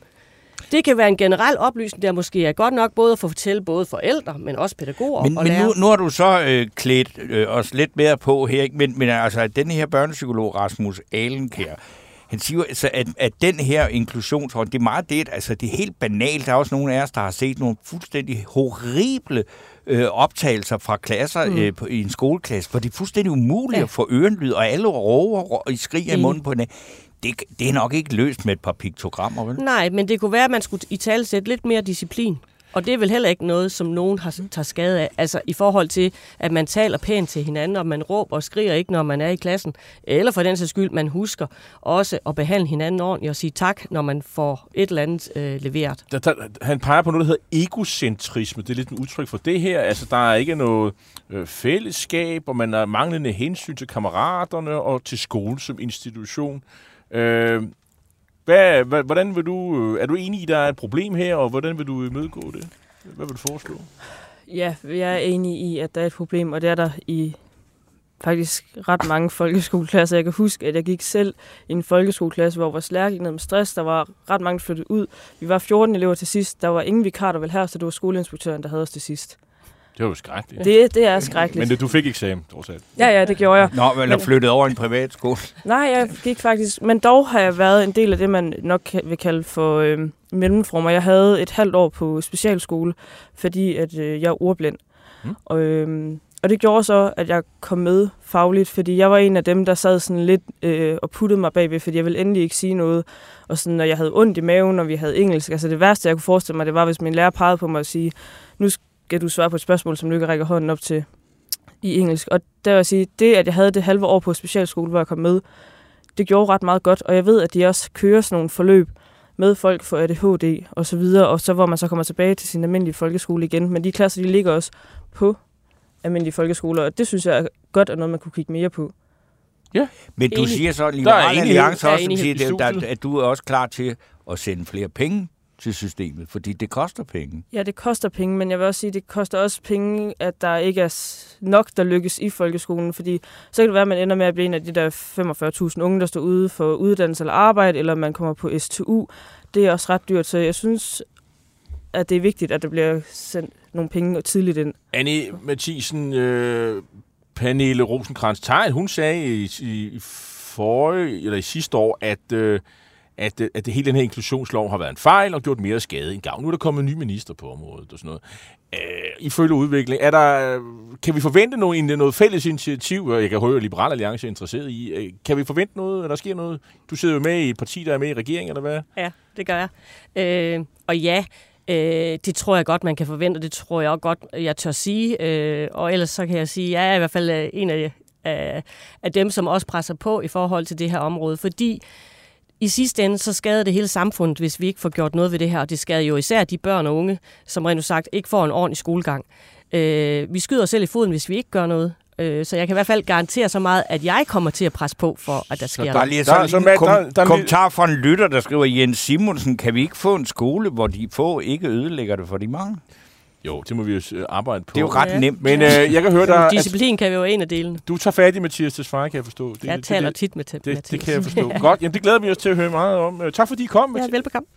Speaker 5: Det kan være en generel oplysning, der måske er godt nok både at få fortælle både forældre, men også pædagoger
Speaker 1: men,
Speaker 5: og
Speaker 1: Men
Speaker 5: nu,
Speaker 1: nu har du så øh, klædt øh, os lidt mere på her, ikke? Men, men altså, den her børnepsykolog Rasmus Alenkær, han siger altså, at, at den her inklusionshånd, det er meget det, altså det er helt banalt. Der er også nogle af os, der har set nogle fuldstændig horrible øh, optagelser fra klasser mm. øh, på, i en skoleklasse, hvor det er fuldstændig umuligt ja. at få ørenlyd, og alle råber og I skriger mm. i munden på hinanden det, det er nok ikke løst med et par piktogrammer, vel?
Speaker 5: Nej, men det kunne være, at man skulle i tale sætte lidt mere disciplin. Og det er vel heller ikke noget, som nogen har, tager skade af. Altså i forhold til, at man taler pænt til hinanden, og man råber og skriger ikke, når man er i klassen. Eller for den sags skyld, man husker også at behandle hinanden ordentligt og sige tak, når man får et eller andet øh, leveret.
Speaker 2: Der, der, han peger på noget, der hedder egocentrisme. Det er lidt en udtryk for det her. Altså der er ikke noget øh, fællesskab, og man har manglende hensyn til kammeraterne og til skolen som institution. Øh, hvad, hvad, hvordan vil du, øh, er du enig i, at der er et problem her, og hvordan vil du imødegå det? Hvad vil du foreslå?
Speaker 6: Ja, jeg er enig i, at der er et problem, og det er der i faktisk ret mange folkeskoleklasser. Jeg kan huske, at jeg gik selv i en folkeskoleklasse, hvor vores lærer gik ned med stress. Der var ret mange flyttet ud. Vi var 14 elever til sidst. Der var ingen vikar, der ville her, så det var skoleinspektøren, der havde os til sidst.
Speaker 2: Det var jo skrækkeligt.
Speaker 6: Det, det er skrækkeligt.
Speaker 2: Men det, du fik eksamen, trods alt.
Speaker 6: Ja, ja, det gjorde jeg.
Speaker 1: Nå, men er flyttet over i en privat skole.
Speaker 6: Nej, jeg gik faktisk... Men dog har jeg været en del af det, man nok vil kalde for øh, mellemformer. Jeg havde et halvt år på specialskole, fordi at øh, jeg er ordblind.
Speaker 2: Mm.
Speaker 6: Og, øh, og det gjorde så, at jeg kom med fagligt, fordi jeg var en af dem, der sad sådan lidt øh, og puttede mig bagved, fordi jeg ville endelig ikke sige noget. Og sådan, når jeg havde ondt i maven, og vi havde engelsk, altså det værste, jeg kunne forestille mig, det var, hvis min lærer pegede på mig og sige, nu skal du svare på et spørgsmål, som du ikke rækker hånden op til i engelsk. Og der vil jeg sige, det, at jeg havde det halve år på specialskole, hvor jeg kom med, det gjorde ret meget godt. Og jeg ved, at de også kører sådan nogle forløb med folk for ADHD og så videre, og så hvor man så kommer tilbage til sin almindelige folkeskole igen. Men de klasser, de ligger også på almindelige folkeskoler, og det synes jeg er godt, og noget, man kunne kigge mere på.
Speaker 1: Men du
Speaker 5: Enig.
Speaker 1: siger så,
Speaker 2: Der er
Speaker 1: Liberal
Speaker 2: enighed.
Speaker 1: Alliance
Speaker 5: er
Speaker 1: også, som siger,
Speaker 2: studiet.
Speaker 1: at du er også klar til at sende flere penge til systemet, fordi det koster penge.
Speaker 6: Ja, det koster penge, men jeg vil også sige, at det koster også penge, at der ikke er nok, der lykkes i folkeskolen, fordi så kan det være, at man ender med at blive en af de der 45.000 unge, der står ude for uddannelse eller arbejde, eller man kommer på STU. Det er også ret dyrt, så jeg synes, at det er vigtigt, at der bliver sendt nogle penge tidligt ind.
Speaker 2: Anne Mathisen, øh, Pernille rosenkrantz teil hun sagde i, i, i forrige, eller i sidste år, at, øh, at, øh, at det hele den her inklusionslov har været en fejl og gjort mere skade end gavn. Nu er der kommet en ny minister på området og sådan noget. Øh, ifølge udvikling, er der, øh, kan vi forvente noget, noget fælles initiativ? og Jeg kan høre, at Liberal Alliance er interesseret i. Øh, Kan vi forvente noget, at der sker noget? Du sidder jo med i et parti, der er med i regeringen, eller hvad?
Speaker 5: Ja, det gør jeg. Øh, og ja, øh, det tror jeg godt, man kan forvente, det tror jeg også godt, jeg tør sige. Øh, og ellers så kan jeg sige, at jeg er i hvert fald øh, en af, af, af dem, som også presser på i forhold til det her område, fordi i sidste ende, så skader det hele samfundet, hvis vi ikke får gjort noget ved det her. Og det skader jo især de børn og unge, som rent sagt ikke får en ordentlig skolegang. Øh, vi skyder os selv i foden, hvis vi ikke gør noget. Øh, så jeg kan i hvert fald garantere så meget, at jeg kommer til at presse på for, at der sker noget.
Speaker 1: lige
Speaker 2: Der- så
Speaker 1: en kom,
Speaker 2: der- der er en
Speaker 1: kommentar fra en lytter, der skriver, Jens Simonsen, kan vi ikke få en skole, hvor de få ikke ødelægger det for de mange?
Speaker 2: Jo, det må vi jo øh, arbejde på.
Speaker 1: Det er jo ret
Speaker 5: Ja.
Speaker 1: nemt.
Speaker 2: Men øh, jeg kan høre dig, at
Speaker 5: Disciplin kan jo være en af delene.
Speaker 2: du tager fat i Mathias Tesfaye, kan jeg forstå. Det,
Speaker 5: Jeg
Speaker 2: det,
Speaker 5: taler
Speaker 2: det,
Speaker 5: tit med til
Speaker 2: det, det kan jeg forstå. Godt, jamen det glæder vi os til at høre meget om. Øh, Tak fordi I kom.
Speaker 5: Ja,
Speaker 2: Mathias.
Speaker 5: velbekomme.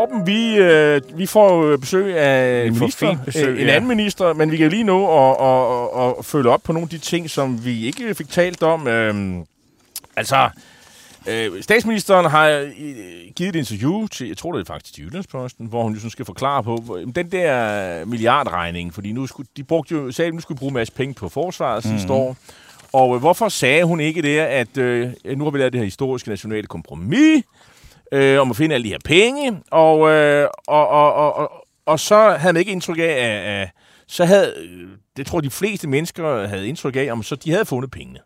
Speaker 2: Orben, vi, øh, vi får jo besøg af
Speaker 1: Vi
Speaker 2: en
Speaker 1: får
Speaker 2: minister,
Speaker 1: besøg,
Speaker 2: øh, en
Speaker 1: ja.
Speaker 2: anden minister, men vi kan lige nå at, at, at, at følge op på nogle af de ting, som vi ikke fik talt om. Øhm, altså, øh, statsministeren har øh, givet et interview til, jeg tror det er faktisk til Jyllandsposten, hvor hun jo sådan skal forklare på hvor- den der milliardregning, fordi nu skulle, de brugte jo, sagde, at nu skulle bruge en masse penge på forsvaret mm-hmm. sidste år. Og øh, hvorfor sagde hun ikke det, at øh, nu har vi lavet det her historiske nationale kompromis, øh, om at finde alle de her penge, og, øh, og, og, og, og, og så havde man ikke indtryk af, at, at så havde, øh, det tror jeg, de fleste mennesker havde indtryk af, om så de havde fundet pengene.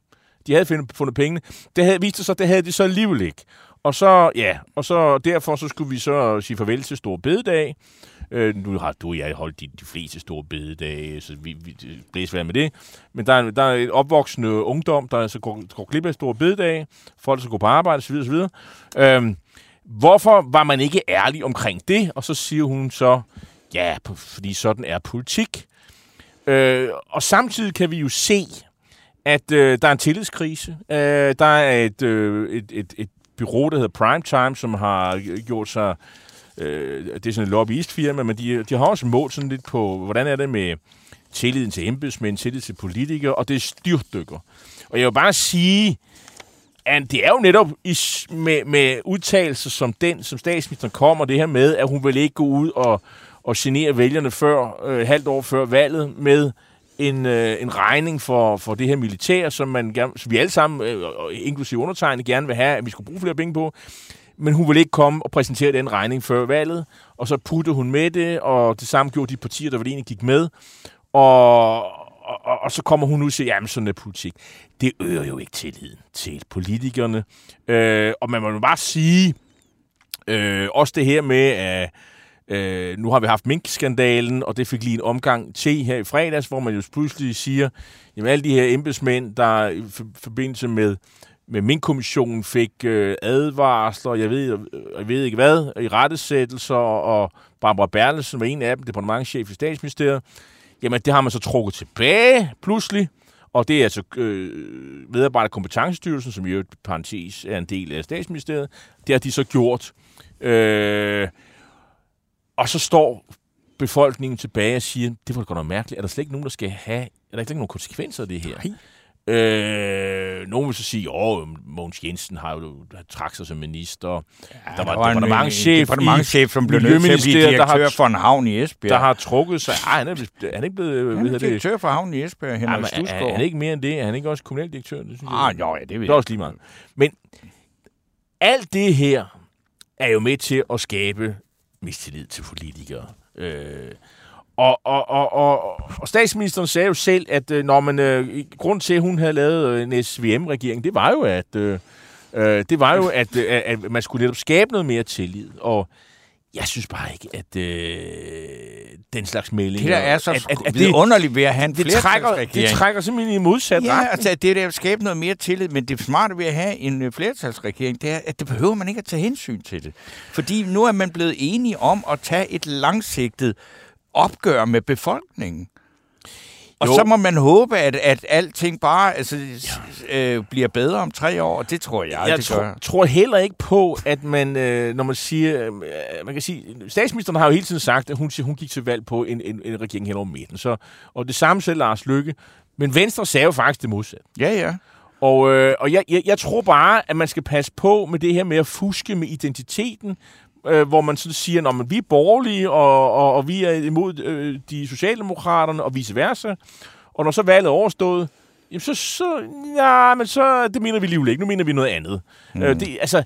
Speaker 2: De havde fundet, fundet pengene. Det havde vist sig, at det havde de så alligevel ikke. Og så, ja, og så derfor så skulle vi så sige farvel til Stor Bededag. Øh, nu har du og jeg holdt de, de fleste store bededage, så vi, vi blæser være med det. Men der er, der er et opvoksende ungdom, der altså går, går glip af store bededage. Folk skal gå på arbejde osv. osv. Øhm, hvorfor var man ikke ærlig omkring det? Og så siger hun så, ja, fordi sådan er politik. Øh, og samtidig kan vi jo se, at øh, der er en tillidskrise. Øh, der er et, øh, et, et, et bureau, der hedder Primetime, som har gjort sig... Øh, det er sådan et lobbyistfirma, men de, de har også målt sådan lidt på, hvordan er det med tilliden til embedsmænd, tillid til politikere, og det er styrtdykker. Og jeg vil bare sige, at det er jo netop i, med, med udtalelser som den, som statsministeren kommer, det her med, at hun vil ikke gå ud og, og genere vælgerne før, øh, halvt år før valget, med en, øh, en regning for, for det her militær, som, man gerne, som vi alle sammen, øh, inklusive undertegnet, gerne vil have, at vi skulle bruge flere penge på. Men hun vil ikke komme og præsentere den regning før valget, og så putte hun med det, og det samme gjorde de partier, der vel egentlig gik med. Og, og, og, og så kommer hun ud og siger, jamen sådan er politik. Det øger jo ikke tilliden til politikerne. Øh, og man må jo bare sige, øh, også det her med, at øh, Øh, nu har vi haft minkskandalen, og det fik lige en omgang til her i fredags, hvor man jo pludselig siger, jamen alle de her embedsmænd, der i forbindelse med med minkkommissionen fik øh, advarsler, jeg ved, øh, jeg ved ikke hvad, i rettesættelser, og Barbara Berlesen var en af dem, departementchef i statsministeriet. Jamen, det har man så trukket tilbage pludselig, og det er altså øh, medarbejder kompetencestyrelsen, som i øvrigt parentes er en del af statsministeriet. Det har de så gjort. Øh, og så står befolkningen tilbage og siger, det var godt nok mærkeligt. Er der slet ikke nogen, der skal have... Er der ikke nogen konsekvenser af det her?
Speaker 1: Nej.
Speaker 2: Øh, nogen vil så sige, at Mogens Jensen har jo trak sig som minister. Ja, der var,
Speaker 1: der var en
Speaker 2: departementchef
Speaker 1: departementchef, som blev nødt til at blive
Speaker 2: Miljøministeriet, der har-
Speaker 1: direktør for en havn i Esbjerg.
Speaker 2: der har trukket sig. Ej, han er, blevet- han er ikke blevet...
Speaker 1: han er
Speaker 2: det?
Speaker 1: direktør for havnen i Esbjerg, Henrik
Speaker 2: men er, er,
Speaker 1: Stusgaard.
Speaker 2: han ikke mere end det? Er han ikke også kommunaldirektør? Det synes
Speaker 1: Ah, jo, ja, det ved
Speaker 2: Det er
Speaker 1: jeg.
Speaker 2: også lige meget. Men alt det her er jo med til at skabe mistillid til politikere. Øh, og, og, og, og, og statsministeren sagde jo selv, at øh, når man, øh, grund til, at hun havde lavet øh, en SVM-regering, det var jo, at, øh, øh, det var jo at, øh, at man skulle netop skabe noget mere tillid. Og jeg synes bare ikke, at øh, den slags meldinger...
Speaker 1: Det der er så
Speaker 2: at, at, at det,
Speaker 1: vidunderligt ved at have en
Speaker 2: det, trækker, det trækker simpelthen i modsat
Speaker 1: Ja,
Speaker 2: retning.
Speaker 1: altså det er der at skabe noget mere tillid, men det smarte ved at have en øh, flertalsregering, det er, at det behøver man ikke at tage hensyn til det. Fordi nu er man blevet enige om at tage et langsigtet opgør med befolkningen. Og
Speaker 2: Jo.
Speaker 1: så må man håbe, at, at alting bare altså, ja. øh, bliver bedre om tre år. Det tror jeg,
Speaker 2: jeg
Speaker 1: det
Speaker 2: tror,
Speaker 1: gør.
Speaker 2: tror heller ikke på, at man, øh, når man siger, øh, man kan sige, statsministeren har jo hele tiden sagt, at hun, siger, hun gik til valg på en, en, en regering hen over midten. Så, og det samme selv Lars Lykke. Men Venstre sagde jo faktisk det modsatte.
Speaker 1: Ja, ja.
Speaker 2: Og, øh, og jeg, jeg, jeg tror bare, at man skal passe på med det her med at fuske med identiteten, øh, hvor man sådan siger, at vi er borgerlige, og, og, og vi er imod øh, de socialdemokraterne, og vice versa. Og når så valget er overstået, jamen så, så, ja, men så, det mener vi alligevel ikke. Nu mener vi noget andet. Mm. Øh, det, altså, øh,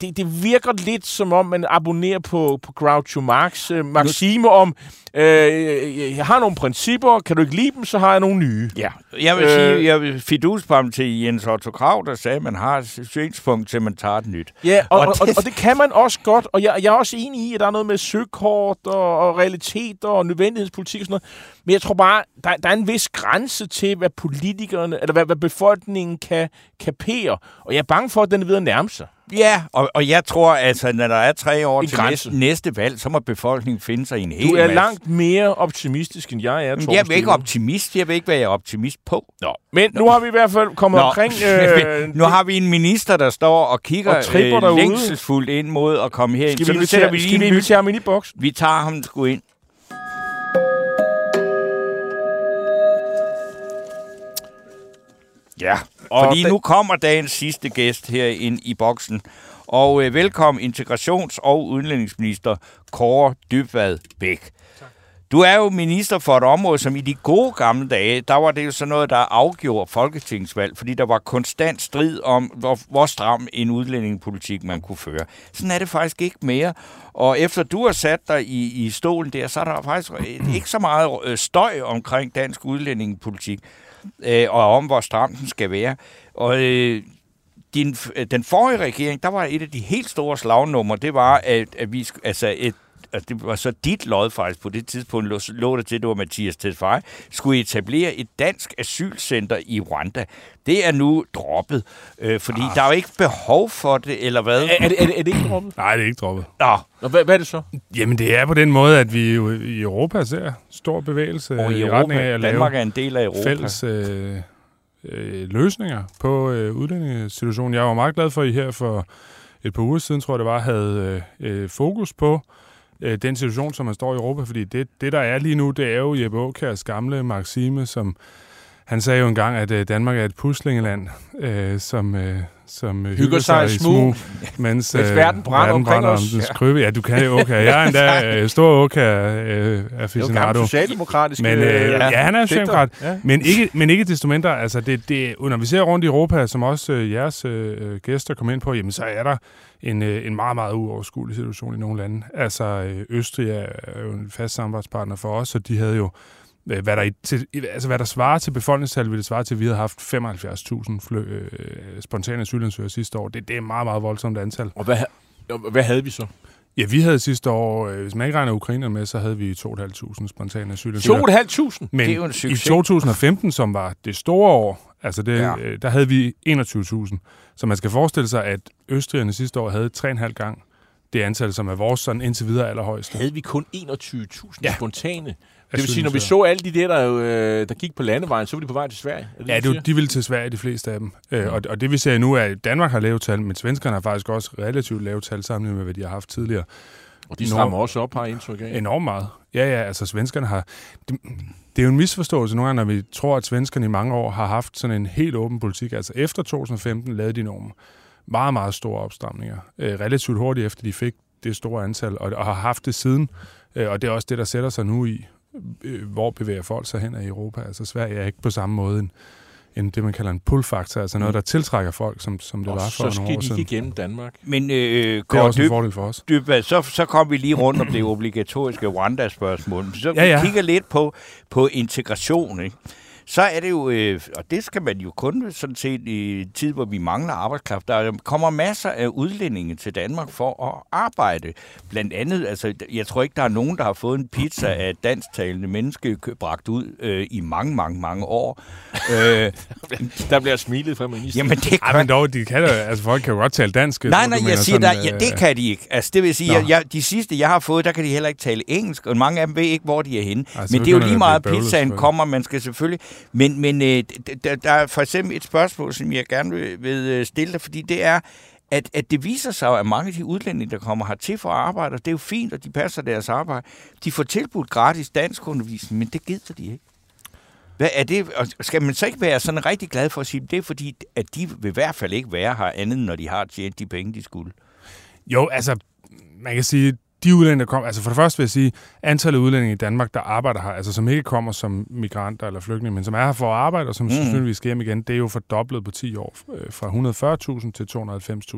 Speaker 2: det, det virker lidt som om, man abonnerer på, på Groucho Marx øh, maxime om, øh, jeg har nogle principper, kan du ikke lide dem, så har jeg nogle nye.
Speaker 1: Ja, jeg vil
Speaker 2: Øh.
Speaker 1: øh, sige, jeg vil fidusbam til Jens Otto Krav, der sagde, at man har et synspunkt til, man tager et nyt.
Speaker 2: Ja, og, og,
Speaker 1: Og
Speaker 2: og,
Speaker 1: det-
Speaker 2: og det kan man også godt, og jeg, jeg er også enig i, at der er noget med søkort og, og realiteter og nødvendighedspolitik og sådan noget. Men jeg tror bare, der, der er en vis grænse til, hvad politikerne, eller hvad, hvad befolkningen kan kapere. Og jeg er bange for, at den er ved at nærme sig.
Speaker 1: Ja, og, og jeg tror, altså, når der er tre år
Speaker 2: En
Speaker 1: til
Speaker 2: grænse.
Speaker 1: næste, næste valg, så må befolkningen finde sig i en hel
Speaker 2: Du er
Speaker 1: masse.
Speaker 2: langt mere optimistisk, end jeg er, Torben
Speaker 1: jeg er ikke optimist. Jeg ved ikke, hvad jeg er optimist på.
Speaker 2: Nå. Men nu har vi i hvert fald kommet
Speaker 1: Nå,
Speaker 2: omkring... Øh,
Speaker 1: nu har vi en minister, der står og kigger
Speaker 2: Og
Speaker 1: øh, længselsfuldt ind mod at komme herind.
Speaker 2: skal vi
Speaker 1: vi
Speaker 2: skal vi
Speaker 1: lyd.
Speaker 2: invitere ham ind i boksen?
Speaker 1: Vi tager ham sgu ind. Ja,
Speaker 2: Og
Speaker 1: fordi nu kommer dagens sidste gæst her ind i boksen. Og øh, velkommen integrations- og udlændingsminister Kåre Dybvad Bæk. Du er jo minister for et område, som i de gode gamle dage, der var det jo sådan noget, der afgjorde folketingsvalg, fordi der var konstant strid om, hvor, hvor stram en udlændingepolitik man kunne føre. Sådan er det faktisk ikke mere. Og efter du har sat dig i, i stolen der, så er der faktisk øh, ikke så meget øh, støj omkring dansk udlændingepolitik, øh, og om hvor stram den skal være. Og øh, din, øh, den forrige regering, der var et af de helt store slagnummer, det var, at, at vi altså et altså det var så dit lod faktisk på det tidspunkt, lå, lå det til, det var Mathias Tesfaye, skulle etablere et dansk asylcenter i Rwanda. Det er nu droppet, øh, fordi ah. der er jo ikke behov for det, eller hvad?
Speaker 2: Er, er, det, er, det, er det ikke droppet?
Speaker 7: Nej, det er ikke droppet.
Speaker 1: Nå,
Speaker 2: Nå, hvad, hvad er det så?
Speaker 7: Jamen, det er på den måde, at vi jo i Europa ser stor bevægelse
Speaker 1: og i
Speaker 7: i
Speaker 1: Europa,
Speaker 7: retning af at lave
Speaker 1: Danmark er en del af Europa.
Speaker 7: fælles øh, øh, løsninger på øh, udlændingesituationen. Jeg var meget glad for, at I her for et par uger siden, tror jeg det var, havde øh, øh, fokus på øh, den situation, som man står i Europa. Fordi det, det, der er lige nu, det er jo Jeppe Aukjærs gamle Maxime, som han sagde jo engang, at øh, Danmark er et puslingeland, øh, som, øh, som øh, hygger,
Speaker 2: sig
Speaker 7: sig
Speaker 2: i smug,
Speaker 7: mens
Speaker 2: mens verden brænder omkring os.
Speaker 7: om den skrøbe. Ja, du kan jo okay. Jeg er endda øh, stor okay øh,
Speaker 2: Det er
Speaker 7: aficionado.
Speaker 2: gammel socialdemokratisk...
Speaker 7: Men øh, ja, ja, han er socialdemokrat.
Speaker 2: Ja.
Speaker 7: Men ikke, men ikke desto mindre, altså det, det, når vi ser rundt i Europa, som også øh, jeres øh, gæster kom ind på, jamen så er der en, øh, en meget, meget uoverskuelig situation i nogle lande. Altså øh, Østrig er jo en fast samarbejdspartner for os, og de havde jo, øh, hvad der, i, til, i- altså, hvad der svarer til befolkningstal, vil det svare til, at vi havde haft 75.000 flø, øh, spontane asylansøgere sidste år. Det, det er et meget, meget voldsomt antal.
Speaker 2: Og hvad, hvad havde vi så?
Speaker 7: Ja, vi havde sidste år, øh, hvis man ikke regner ukrainerne med, så havde vi 2.500 spontane asylansøgere.
Speaker 2: 2.500?
Speaker 7: Men
Speaker 1: Det er jo en
Speaker 7: i
Speaker 1: succes.
Speaker 7: 2015, som var det store år, altså det,
Speaker 1: Ja.
Speaker 7: øh, der havde vi 21.000. Så man skal forestille sig, at østrigerne sidste år havde 3,5 gang det antal, som er vores sådan indtil videre allerhøjeste.
Speaker 2: Havde vi kun 21.000 ja. Spontane? Det vil sige, når vi så alle de der, der, øh, der gik på landevejen, så var de på vej til Sverige. Er det,
Speaker 7: Ja,
Speaker 2: det,
Speaker 7: de vil til Sverige, de fleste af dem. Øh, og, og det vi ser nu er, at Danmark har lave tal, men svenskerne har faktisk også relativt lave tal sammenlignet med, hvad de har haft tidligere.
Speaker 2: Og de strammer også op, har jeg indtryk af.
Speaker 7: Enormt meget. Ja, ja, altså svenskerne har... Det, det er jo en misforståelse nogle gange, når vi tror, at svenskerne i mange år har haft sådan en helt åben politik. Altså efter 2015 lavede de nogle meget, meget store opstramninger. Øh, relativt hurtigt efter de fik det store antal, og, og har haft det siden. Øh, og det er også det, der sætter sig nu i, øh, hvor bevæger folk sig hen i Europa. Altså Sverige er ikke på samme måde en, en det, man kalder en pull-faktor, altså noget, der tiltrækker folk, som, som det
Speaker 2: og
Speaker 7: var for
Speaker 2: så
Speaker 7: nogle
Speaker 2: skal
Speaker 7: år
Speaker 2: de ikke igennem Danmark.
Speaker 1: Men øh,
Speaker 7: Det er også en
Speaker 1: Dyb,
Speaker 7: fordel for os.
Speaker 1: Dybvad, så, så kom vi lige rundt om det obligatoriske Rwanda-spørgsmål. Så
Speaker 7: Ja,
Speaker 1: vi
Speaker 7: ja.
Speaker 1: kigger lidt på, på integration, ikke? Så er det jo, øh, og det skal man jo kun sådan set i en tid, hvor vi mangler arbejdskraft. Der kommer masser af udlændinge til Danmark for at arbejde. Blandt andet, altså jeg tror ikke, der er nogen, der har fået en pizza af et dansktalende menneske bragt ud øh, i mange, mange, mange år. øh,
Speaker 2: Der bliver smilet fra ministeren.
Speaker 1: jamen det
Speaker 7: Ej, men dog, de kan da, altså folk kan jo godt tale dansk.
Speaker 1: Nej, nej, jeg
Speaker 7: mener
Speaker 1: siger, der,
Speaker 7: sådan,
Speaker 1: ja, det
Speaker 7: øh,
Speaker 1: kan de ikke. Altså, det vil sige, jeg, jeg, de sidste, jeg har fået, der kan de heller ikke tale engelsk, og mange af dem ved ikke, hvor de er henne.
Speaker 7: Ej, så
Speaker 1: men det er jo lige
Speaker 7: at
Speaker 1: meget,
Speaker 7: bøvlet,
Speaker 1: pizzaen kommer, man skal selvfølgelig... Men, men øh, der, der er for eksempel et spørgsmål, som jeg gerne vil, vil øh, stille dig, fordi det er, at, at det viser sig jo, at mange af de udlændinge, der kommer hertil for at arbejde, og det er jo fint, og de passer deres arbejde, de får tilbudt gratis danskundervisning, men det gider de ikke. Hvad er det? Og skal man så ikke være sådan rigtig glad for at sige, det er fordi, at de vil i hvert fald ikke være her andet, når de har tjent de penge, de skulle?
Speaker 7: Jo, altså, man kan sige, de udlændinge, der kommer... Altså for det første vil jeg sige, antallet af udlændinge i Danmark, der arbejder her, altså som ikke kommer som migranter eller flygtninge, men som er her for at arbejde, og som mm. selvfølgelig skal hjem igen, det er jo fordoblet på 10 år. øh, Fra 140.000 til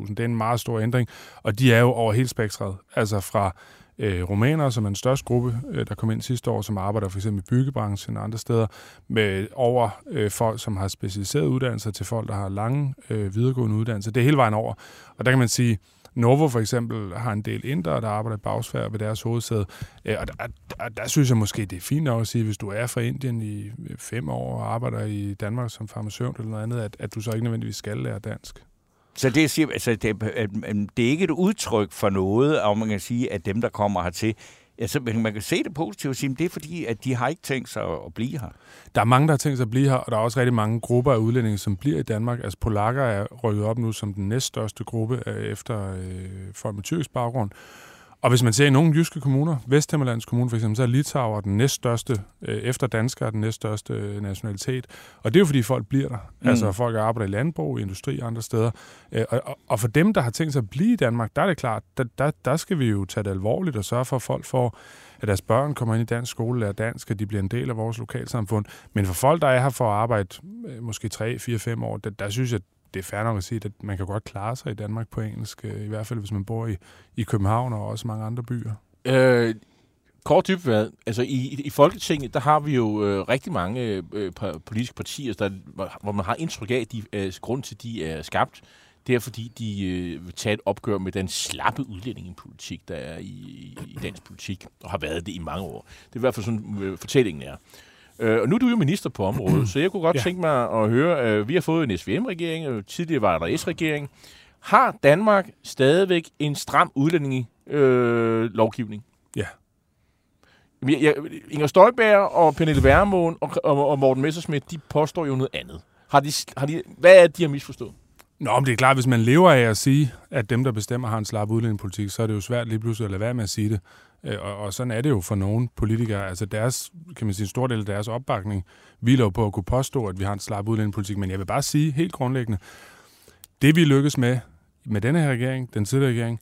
Speaker 7: 290.000. Det er en meget stor ændring, og de er jo over hele spektret. Altså fra øh, rumænere, som er den største gruppe, øh, der kom ind sidste år, som arbejder for eksempel i byggebranchen og andre steder, med over øh, folk, som har specialiserede uddannelser, til folk, der har lange øh, videregående uddannelser. Det er hele vejen over. Og der kan man sige, Novo for eksempel har en del indre, der arbejder i bagsfærd ved deres hovedsæde. Øh, Og der, der, der synes jeg måske, det er fint nok at sige, hvis du er fra Indien i fem år og arbejder i Danmark som farmaceut eller noget andet, at, at du så ikke nødvendigvis skal lære dansk.
Speaker 1: Så det, siger, altså, det, er- det er ikke et udtryk for noget, og man kan sige, at dem, der kommer hertil, altså, men man kan se det positivt og sige, at det er fordi, at de har ikke tænkt sig at, blive her.
Speaker 7: Der er mange, der har tænkt sig at blive her, og der er også rigtig mange grupper af udlændinge, som bliver i Danmark. Altså polakker er rykket op nu som den næststørste gruppe øh, efter øh, folk med tyrkisk baggrund. Og hvis man ser i nogle jyske kommuner, Vesthimmerlands Kommune for eksempel, så er Litauer den næststørste, øh, efter danskere den næststørste øh, nationalitet. Og det er jo fordi folk bliver der. Mm. Altså folk arbejder i landbrug, i industri og andre steder. Øh, og, og- og for dem, der har tænkt sig at blive i Danmark, der er det klart, der, der, der skal vi jo tage det alvorligt og sørge for, at folk får at deres børn kommer ind i dansk skole, lærer dansk, at de bliver en del af vores lokalsamfund. Men for folk, der er her for at arbejde øh, måske 3, 4, 5 år, der, der synes jeg, det er fair nok at sige, at man kan godt klare sig i Danmark på engelsk, øh, i hvert fald hvis man bor i, i København og også mange andre byer.
Speaker 2: Øh, kort dybvad, altså i, i Folketinget, der har vi jo øh, rigtig mange øh, politiske partier, der, hvor- hvor man har indtryk af, at de, øh, grund til, at de er skabt, det er fordi, de øh, vil tage et opgør med den slappe udlændingepolitik, der er i, i dansk politik, og har været det i mange år. Det er i hvert fald sådan, øh, fortællingen er. Øh, og nu er du jo minister på området, så jeg kunne godt
Speaker 7: Ja.
Speaker 2: tænke mig at høre, øh, vi har fået en SVM-regering, og tidligere var der S-regering. Har Danmark stadigvæk en stram udlændinge øh?
Speaker 7: Ja.
Speaker 2: Jamen, Jeg, jeg, Inger Støjberg og Pernille Vermund og, og, og Morten Messerschmidt, de påstår jo noget andet. Har de, har de, hvad er det, de har misforstået?
Speaker 7: Nå, men det er klart, hvis man lever af at sige, at dem, der bestemmer, har en slap udlændingepolitik, så er det jo svært lige pludselig at lade være med at sige det. Øh, og, og sådan er det jo for nogle politikere. Altså deres, kan man sige, en stor del af deres opbakning hviler jo på at kunne påstå, at vi har en slap udlændingepolitik. Men jeg vil bare sige helt grundlæggende, det vi lykkes med, med denne her regering, den tidligere regering,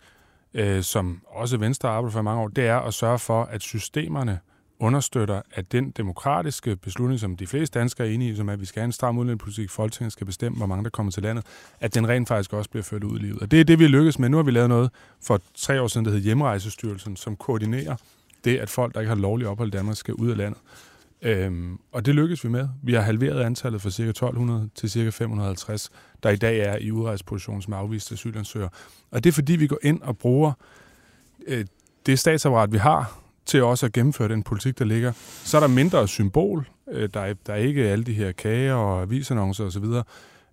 Speaker 7: øh, som også Venstre har arbejdet for i mange år, det er at sørge for, at systemerne understøtter, at den demokratiske beslutning, som de fleste danskere er enige i, som er, at vi skal have en stram udlændingepolitik, Folketinget skal bestemme, hvor mange der kommer til landet, at den rent faktisk også bliver ført ud i livet. Og det er det, vi lykkes med. Nu har vi lavet noget for tre år siden, der hedder Hjemrejsestyrelsen, som koordinerer det, at folk, der ikke har lovlig ophold i Danmark, skal ud af landet. Øhm, og det lykkes vi med. Vi har halveret antallet fra ca. 1200 til ca. 550, der i dag er i udrejseposition som afviste asylansøgere. Og det er fordi, vi går ind og bruger øh, det statsapparat, vi har, til også at gennemføre den politik, der ligger. Så er der mindre symbol. Øh, der, er, der er ikke alle de her kager og avisannoncer osv.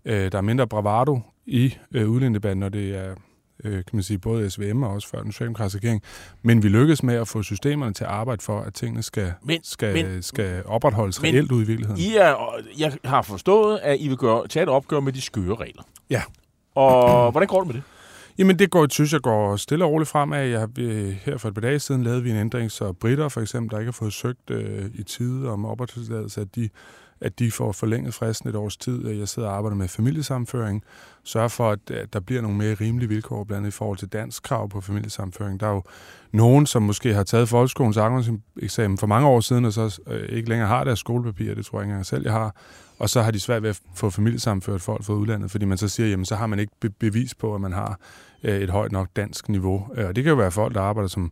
Speaker 7: Øh, der er mindre bravado i øh, udlændingedebatten, når det er øh, kan man sige, både SVM og også før den socialdemokratiske regering. Men vi lykkes med at få systemerne til at arbejde for, at tingene skal,
Speaker 2: Men-
Speaker 7: skal,
Speaker 2: men-
Speaker 7: skal opretholdes
Speaker 2: men-
Speaker 7: reelt ud i virkeligheden.
Speaker 2: I er, jeg har forstået, at I vil gøre, tage et opgør med de skøre regler.
Speaker 7: Ja.
Speaker 2: Og hvordan går det med det?
Speaker 7: Jamen, det går, synes jeg går stille og roligt fremad. Jeg, øh, her for et par dage siden lavede vi en ændring, så britter for eksempel, der ikke har fået søgt øh, i tide om opholdstilladelse, at de, at de får forlænget fristen et års tid. Jeg sidder og arbejder med familiesamføring, sørger for, at, at der bliver nogle mere rimelige vilkår, blandt andet i forhold til dansk krav på familiesamføring. Der er jo nogen, som måske har taget folkeskolens afgangseksamen for mange år siden, og så øh, ikke længere har deres skolepapir, det tror jeg ikke engang selv, jeg har, og så har de svært ved at få familiesamført folk fra udlandet, fordi man så siger, jamen så har man ikke be- bevis på, at man har Øh, et højt nok dansk niveau. Øh, og det kan jo være folk, der arbejder som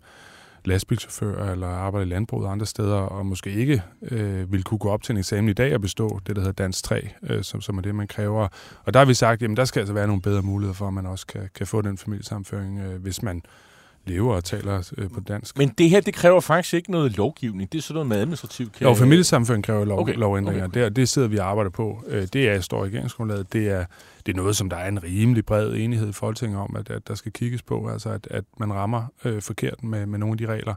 Speaker 7: lastbilchauffører eller arbejder i landbruget andre steder, og måske ikke øh, vil kunne gå op til en eksamen i dag og bestå det, der hedder Dansk 3, øh, som, som er det, man kræver. Og der har vi sagt, jamen der skal altså være nogle bedre muligheder for, at man også kan, kan få den familiesamføring, øh, hvis man lever og taler øh, på dansk.
Speaker 2: Men det her, det kræver faktisk ikke noget lovgivning. Det er sådan noget med administrativt.
Speaker 7: Jo, familiesamføring kræver lov,
Speaker 2: Okay,
Speaker 7: lovændringer.
Speaker 2: okay.
Speaker 7: Det, det sidder vi og arbejder på. Øh, Det er, står i regeringsgrundlaget. Det er, det er noget, som der er en rimelig bred enighed i Folketinget om, at, at der skal kigges på. Altså, at, at man rammer øh, forkert med, med nogle af de regler,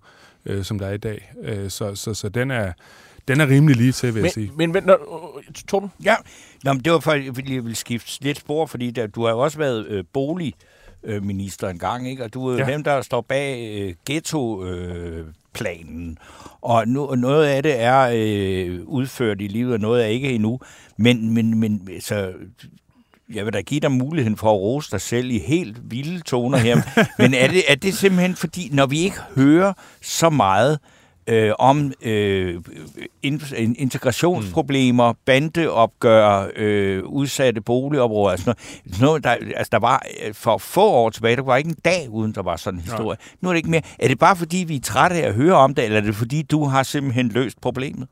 Speaker 7: øh, som der er i dag. Øh, så, så, så den er, den er rimelig lige til, vil jeg sige.
Speaker 2: Men, men, men når, øh, Torben?
Speaker 1: Ja, Nå, men det var for, fordi jeg ville skifte lidt spor, fordi der, du har jo også været øh, boligminister en gang, ikke? og du er jo
Speaker 7: Ja.
Speaker 1: dem, der står bag øh, ghetto-planen. og nu, og noget af det er øh, udført i livet, og noget er ikke endnu. Men, men, men så, jeg vil da give dig muligheden for at rose dig selv i helt vilde toner her. men er det, er det simpelthen fordi, når vi ikke hører så meget øh, om øh, in, in- integrationsproblemer, bandeopgør, øh, udsatte boligområder, altså noget, noget der, altså der var øh, for få år tilbage, der var ikke en dag, uden der var sådan en historie. Nu er det ikke mere. Er det bare fordi, vi er trætte af at høre om det, eller er det fordi, du har simpelthen løst problemet?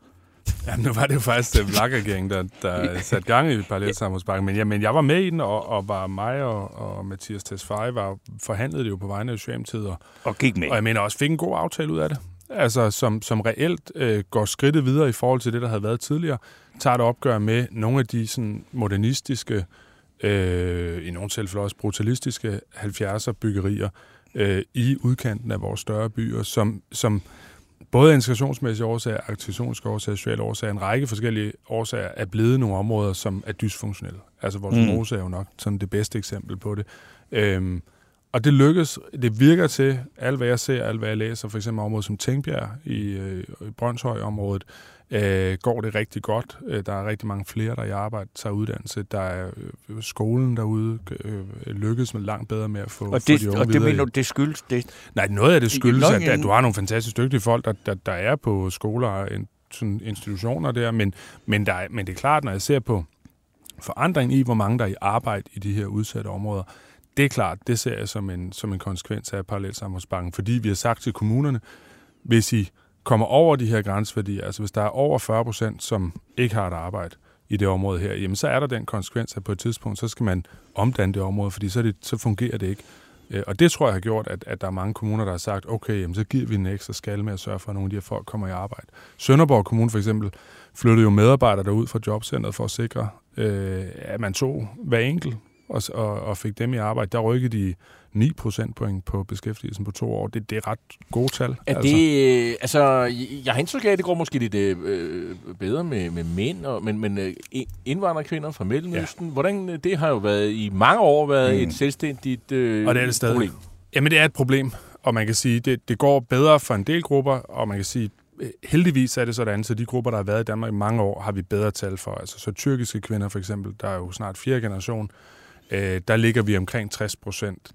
Speaker 7: Jamen, nu var det jo faktisk øh, VLAG-regeringen, der, der satte gang i parallelsamfundsbanken. Men, ja, men jeg var med i den, og, og var mig og, og Mathias Tesfaye var forhandlede det jo på vegne af Socialdemokratiet, og,
Speaker 1: Og gik med.
Speaker 7: og jeg mener også fik en god aftale ud af det. Altså, som, som reelt øh, går skridtet videre i forhold til det, der havde været tidligere, tager et opgør med nogle af de sådan, modernistiske, øh, i nogle tilfælde også brutalistiske 70'er byggerier øh, i udkanten af vores større byer, som, som både integrationsmæssige årsager, arkitektoniske årsager, sociale årsager, en række forskellige årsager, er blevet nogle områder, som er dysfunktionelle. Altså vores
Speaker 1: Mm.
Speaker 7: er jo nok sådan det bedste eksempel på det. Øhm, og det lykkes, det virker til, alt hvad jeg ser, alt hvad jeg læser, for eksempel området som Tænkbjerg i, øh, i Brøndshøj-området, øh, går det rigtig godt. Øh, der er rigtig mange flere, der i arbejde tager uddannelse. Der er øh, skolen derude øh, lykkes med langt bedre med at få,
Speaker 1: Og
Speaker 7: få
Speaker 1: det,
Speaker 7: de unge
Speaker 1: og det mener du, det skyldes det?
Speaker 7: Nej, noget af det skyldes, at, at du har nogle fantastisk dygtige folk, der, der, der er på skoler og sådan institutioner der, men, men, der er, men det er klart, når jeg ser på forandringen i, hvor mange der er i arbejde i de her udsatte områder, det er klart, det ser jeg som en, som en konsekvens af parallelsamfundsbanken, fordi vi har sagt til kommunerne, hvis I kommer over de her grænseværdier, altså hvis der er over 40 procent, som ikke har et arbejde i det område her, jamen så er der den konsekvens, at på et tidspunkt, så skal man omdanne det område, fordi så, det, så fungerer det ikke. Øh, og det tror jeg har gjort, at, at der er mange kommuner, der har sagt, okay, jamen, så giver vi en ekstra skal med at sørge for, at nogle af de her folk kommer i arbejde. Sønderborg Kommune for eksempel flyttede jo medarbejdere derud fra jobcentret for at sikre, øh, at man tog hver enkelt og, og, og fik dem i arbejde. Der rykkede de 9 procentpoint på beskæftigelsen på to år. Det, det er ret gode tal.
Speaker 2: Er det, øh, altså, jeg har indtryk af, at det går måske lidt øh, bedre med, med mænd, og, men, men øh, indvandrerkvinder fra Mellemøsten, ja. hvordan, øh, det har jo været i mange år været
Speaker 1: Mm.
Speaker 2: et selvstændigt øh,
Speaker 7: Og det er det stadig.
Speaker 2: problem.
Speaker 7: Jamen, det er et problem, og man kan sige, det, det går bedre for en del grupper, og man kan sige, øh, heldigvis er det sådan, så de grupper, der har været i Danmark i mange år, har vi bedre tal for. Altså, så tyrkiske kvinder for eksempel, der er jo snart fjerde generation, øh, der ligger vi omkring 60 procent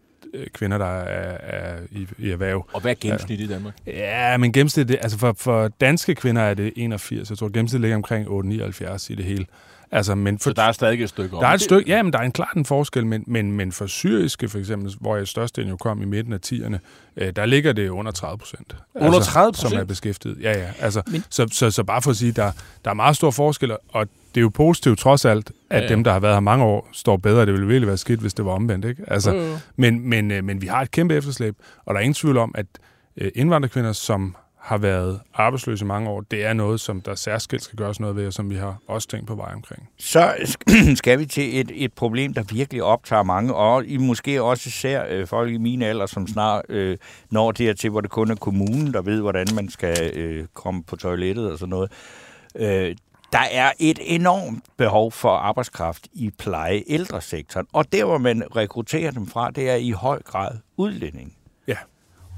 Speaker 7: kvinder, der er, er i, i erhverv.
Speaker 2: Og hvad er gennemsnittet i Danmark?
Speaker 7: Ja, men gennemsnittet, altså for, for danske kvinder er det 81. Jeg tror, gennemsnittet ligger omkring 8,79 i det hele. Altså, men for,
Speaker 2: Så der er stadig et stykke om.
Speaker 7: der er et stykke, ja, men der er en klart en forskel, men, men, men for syriske for eksempel, hvor jeg størstedelen jo kom i midten af 10'erne, øh, der ligger det under 30 procent.
Speaker 2: Under 30%?
Speaker 7: Som er beskæftiget. Ja, ja. Altså, men... så, så, så bare for at sige, der, der er meget stor forskel, og det er jo positivt trods alt, at
Speaker 2: Ja,
Speaker 7: ja, dem, der har været her mange år, står bedre. Det ville virkelig være skidt, hvis det var omvendt, ikke? Altså,
Speaker 2: Jo, jo.
Speaker 7: men, men, øh, men vi har et kæmpe efterslæb, og der er ingen tvivl om, at øh, indvandrerkvinder, som har været arbejdsløse i mange år, det er noget, som der særskilt skal gøres noget ved, og som vi har også tænkt på vej omkring.
Speaker 1: Så skal vi til et, et problem, der virkelig optager mange, og I måske også især øh, folk i min alder, som snart øh, når dertil, hvor det kun er kommunen, der ved, hvordan man skal øh, komme på toilettet og sådan noget. Øh, der er et enormt behov for arbejdskraft i pleje ældresektoren. Og der, hvor man rekrutterer dem fra, det er i høj grad udlænding.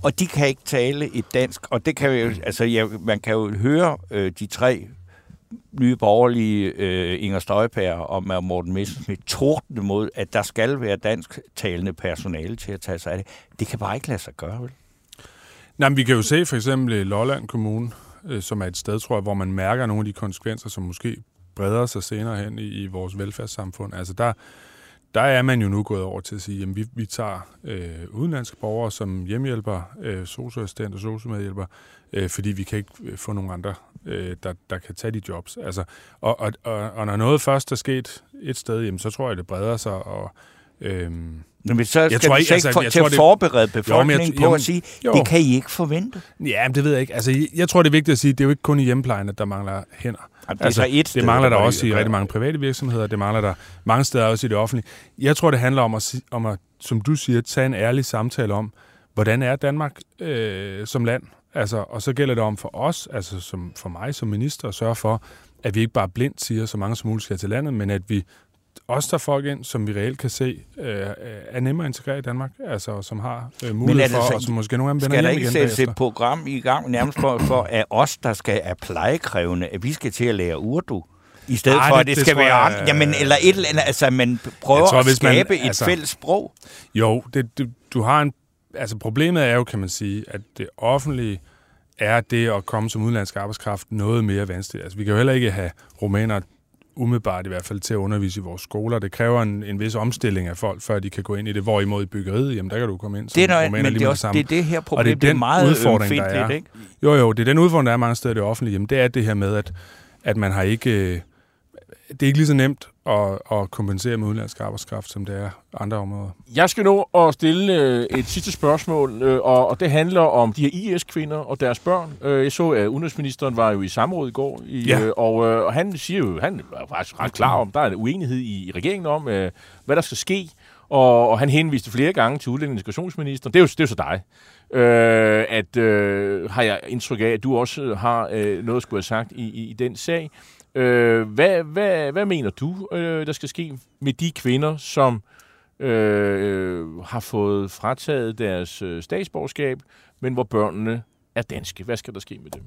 Speaker 1: Og de kan ikke tale et dansk, og det kan jo, altså, ja, man kan jo høre øh, de tre nye borgerlige øh, Inger Støjpær og Morten Messerschmidt tordne mod, at der skal være dansk talende personale til at tage sig af det. Det kan bare ikke lade sig gøre, vel?
Speaker 7: Nej, men vi kan jo se for eksempel øh, Lolland Kommune, øh, som er et sted, tror jeg, hvor man mærker nogle af de konsekvenser, som måske breder sig senere hen i, i vores velfærdssamfund. Altså der, der er man jo nu gået over til at sige, at vi, vi tager øh, udenlandske borgere som hjemmehjælper, øh, socioassistent og sociomedhjælper, øh, fordi vi kan ikke øh, få nogen andre, øh, der, der kan tage de jobs. Altså, og, og, og, og når noget først er sket et sted, jamen, så tror jeg, det breder sig, og øh,
Speaker 1: Men så skal
Speaker 7: Jeg tror ikke-
Speaker 1: så ikke
Speaker 7: altså,
Speaker 1: for,
Speaker 7: jeg
Speaker 1: til
Speaker 7: tror,
Speaker 1: at forberede befolkningen
Speaker 7: Jo, jeg-
Speaker 1: på
Speaker 7: jo,
Speaker 1: at sige,
Speaker 7: jo.
Speaker 1: det kan I ikke forvente.
Speaker 7: Ja, men det ved jeg ikke. Altså, jeg- tror, det er vigtigt at sige, at det er jo ikke kun i hjemmeplejen, at der mangler hænder.
Speaker 1: Jamen, det er
Speaker 7: altså,
Speaker 1: så et
Speaker 7: det mangler
Speaker 1: der
Speaker 7: der også
Speaker 1: i
Speaker 7: rigtig mange private virksomheder. Det mangler der mange steder også i det offentlige. Jeg tror, det handler om at, om at som du siger, tage en ærlig samtale om, hvordan er Danmark øh, som land? Altså, og så gælder det om for os, altså som, for mig som minister, at sørge for, at vi ikke bare blindt siger, så mange som muligt skal til landet, men at vi også tager folk ind, som vi reelt kan se øh, er nemmere at integrere i Danmark, altså som har øh, mulighed for,
Speaker 1: så-
Speaker 7: og som måske nogle af dem vender
Speaker 1: Skal der
Speaker 7: hjem
Speaker 1: ikke
Speaker 7: igen
Speaker 1: sættes et program i gang nærmest for, for at os, der skal er plejekrævende, at vi skal til at lære urdu? I stedet
Speaker 7: Ej,
Speaker 1: for,
Speaker 7: det-
Speaker 1: at det,
Speaker 7: det
Speaker 1: skal være andre. Jamen, eller et eller andet, altså man prøver
Speaker 7: tror,
Speaker 1: at
Speaker 7: hvis man-
Speaker 1: skabe et
Speaker 7: altså-
Speaker 1: fælles sprog.
Speaker 7: Jo, det, det, du har en... Altså problemet er jo, kan man sige, at det offentlige er det at komme som udenlandsk arbejdskraft noget mere vanskeligt. Altså vi kan jo heller ikke have rumænere umiddelbart i hvert fald til at undervise i vores skoler. Det kræver en, en vis omstilling af folk, før de kan gå ind i det. Hvorimod i byggeriet, jamen der kan du komme ind som
Speaker 1: Det er noget, men
Speaker 7: lige
Speaker 1: det er også det, er det her problem,
Speaker 7: Og det er
Speaker 1: det er meget
Speaker 7: udfordring, der er.
Speaker 1: ikke?
Speaker 7: Jo, jo, det er den udfordring, der er mange steder i det offentlige. Jamen, det er det her med, at, at man har ikke... øh, Det er ikke lige så nemt at, at kompensere med udenlandsk arbejdskraft, som det er andre områder.
Speaker 2: Jeg skal nå at stille øh, et sidste spørgsmål, øh, og, og det handler om de her IS-kvinder og deres børn. Øh, jeg så, at udenrigsministeren var jo i samråd i går, i,
Speaker 7: Ja.
Speaker 2: og, og han siger jo, han er faktisk ret klar om, der er en uenighed i, i regeringen om, hvad der skal ske, og, og han henviste flere gange til udlænding- og integrationsministeren. Det er jo, det er jo så dig. Øh, at øh, har jeg indtryk af, at du også har øh, noget at skulle have sagt i, i, i den sag. Øh, hvad, hvad, hvad mener du, øh, der skal ske med de kvinder, som øh, har fået frataget deres øh, statsborgerskab, men hvor børnene er danske. Hvad skal der ske med dem?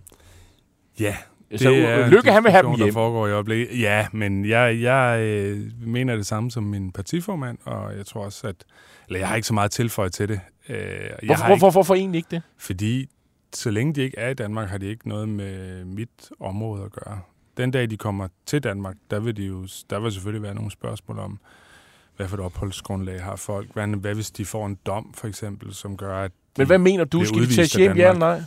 Speaker 7: Ja,
Speaker 2: Så
Speaker 7: en
Speaker 2: Lykke, han vil have dem hjem.
Speaker 7: Der foregår i øjeblikket. Ja, men jeg, jeg øh, mener det samme som min partiformand, og jeg tror også, at... Eller jeg har ikke så meget tilføjet til det. Øh, jeg
Speaker 2: Hvorfor,
Speaker 7: har
Speaker 2: hvorfor,
Speaker 7: Ikke,
Speaker 2: hvorfor egentlig ikke det?
Speaker 7: fordi så længe de ikke er i Danmark, har de ikke noget med mit område at gøre. Den dag, de kommer til Danmark, der vil, de jo, der vil selvfølgelig være nogle spørgsmål om, hvad for et opholdsgrundlag har folk. Hvad, hvad hvis de får en dom, for eksempel, som gør, at...
Speaker 2: Men
Speaker 7: de
Speaker 2: hvad mener du? Skal de
Speaker 7: af
Speaker 2: hjem, ja eller nej?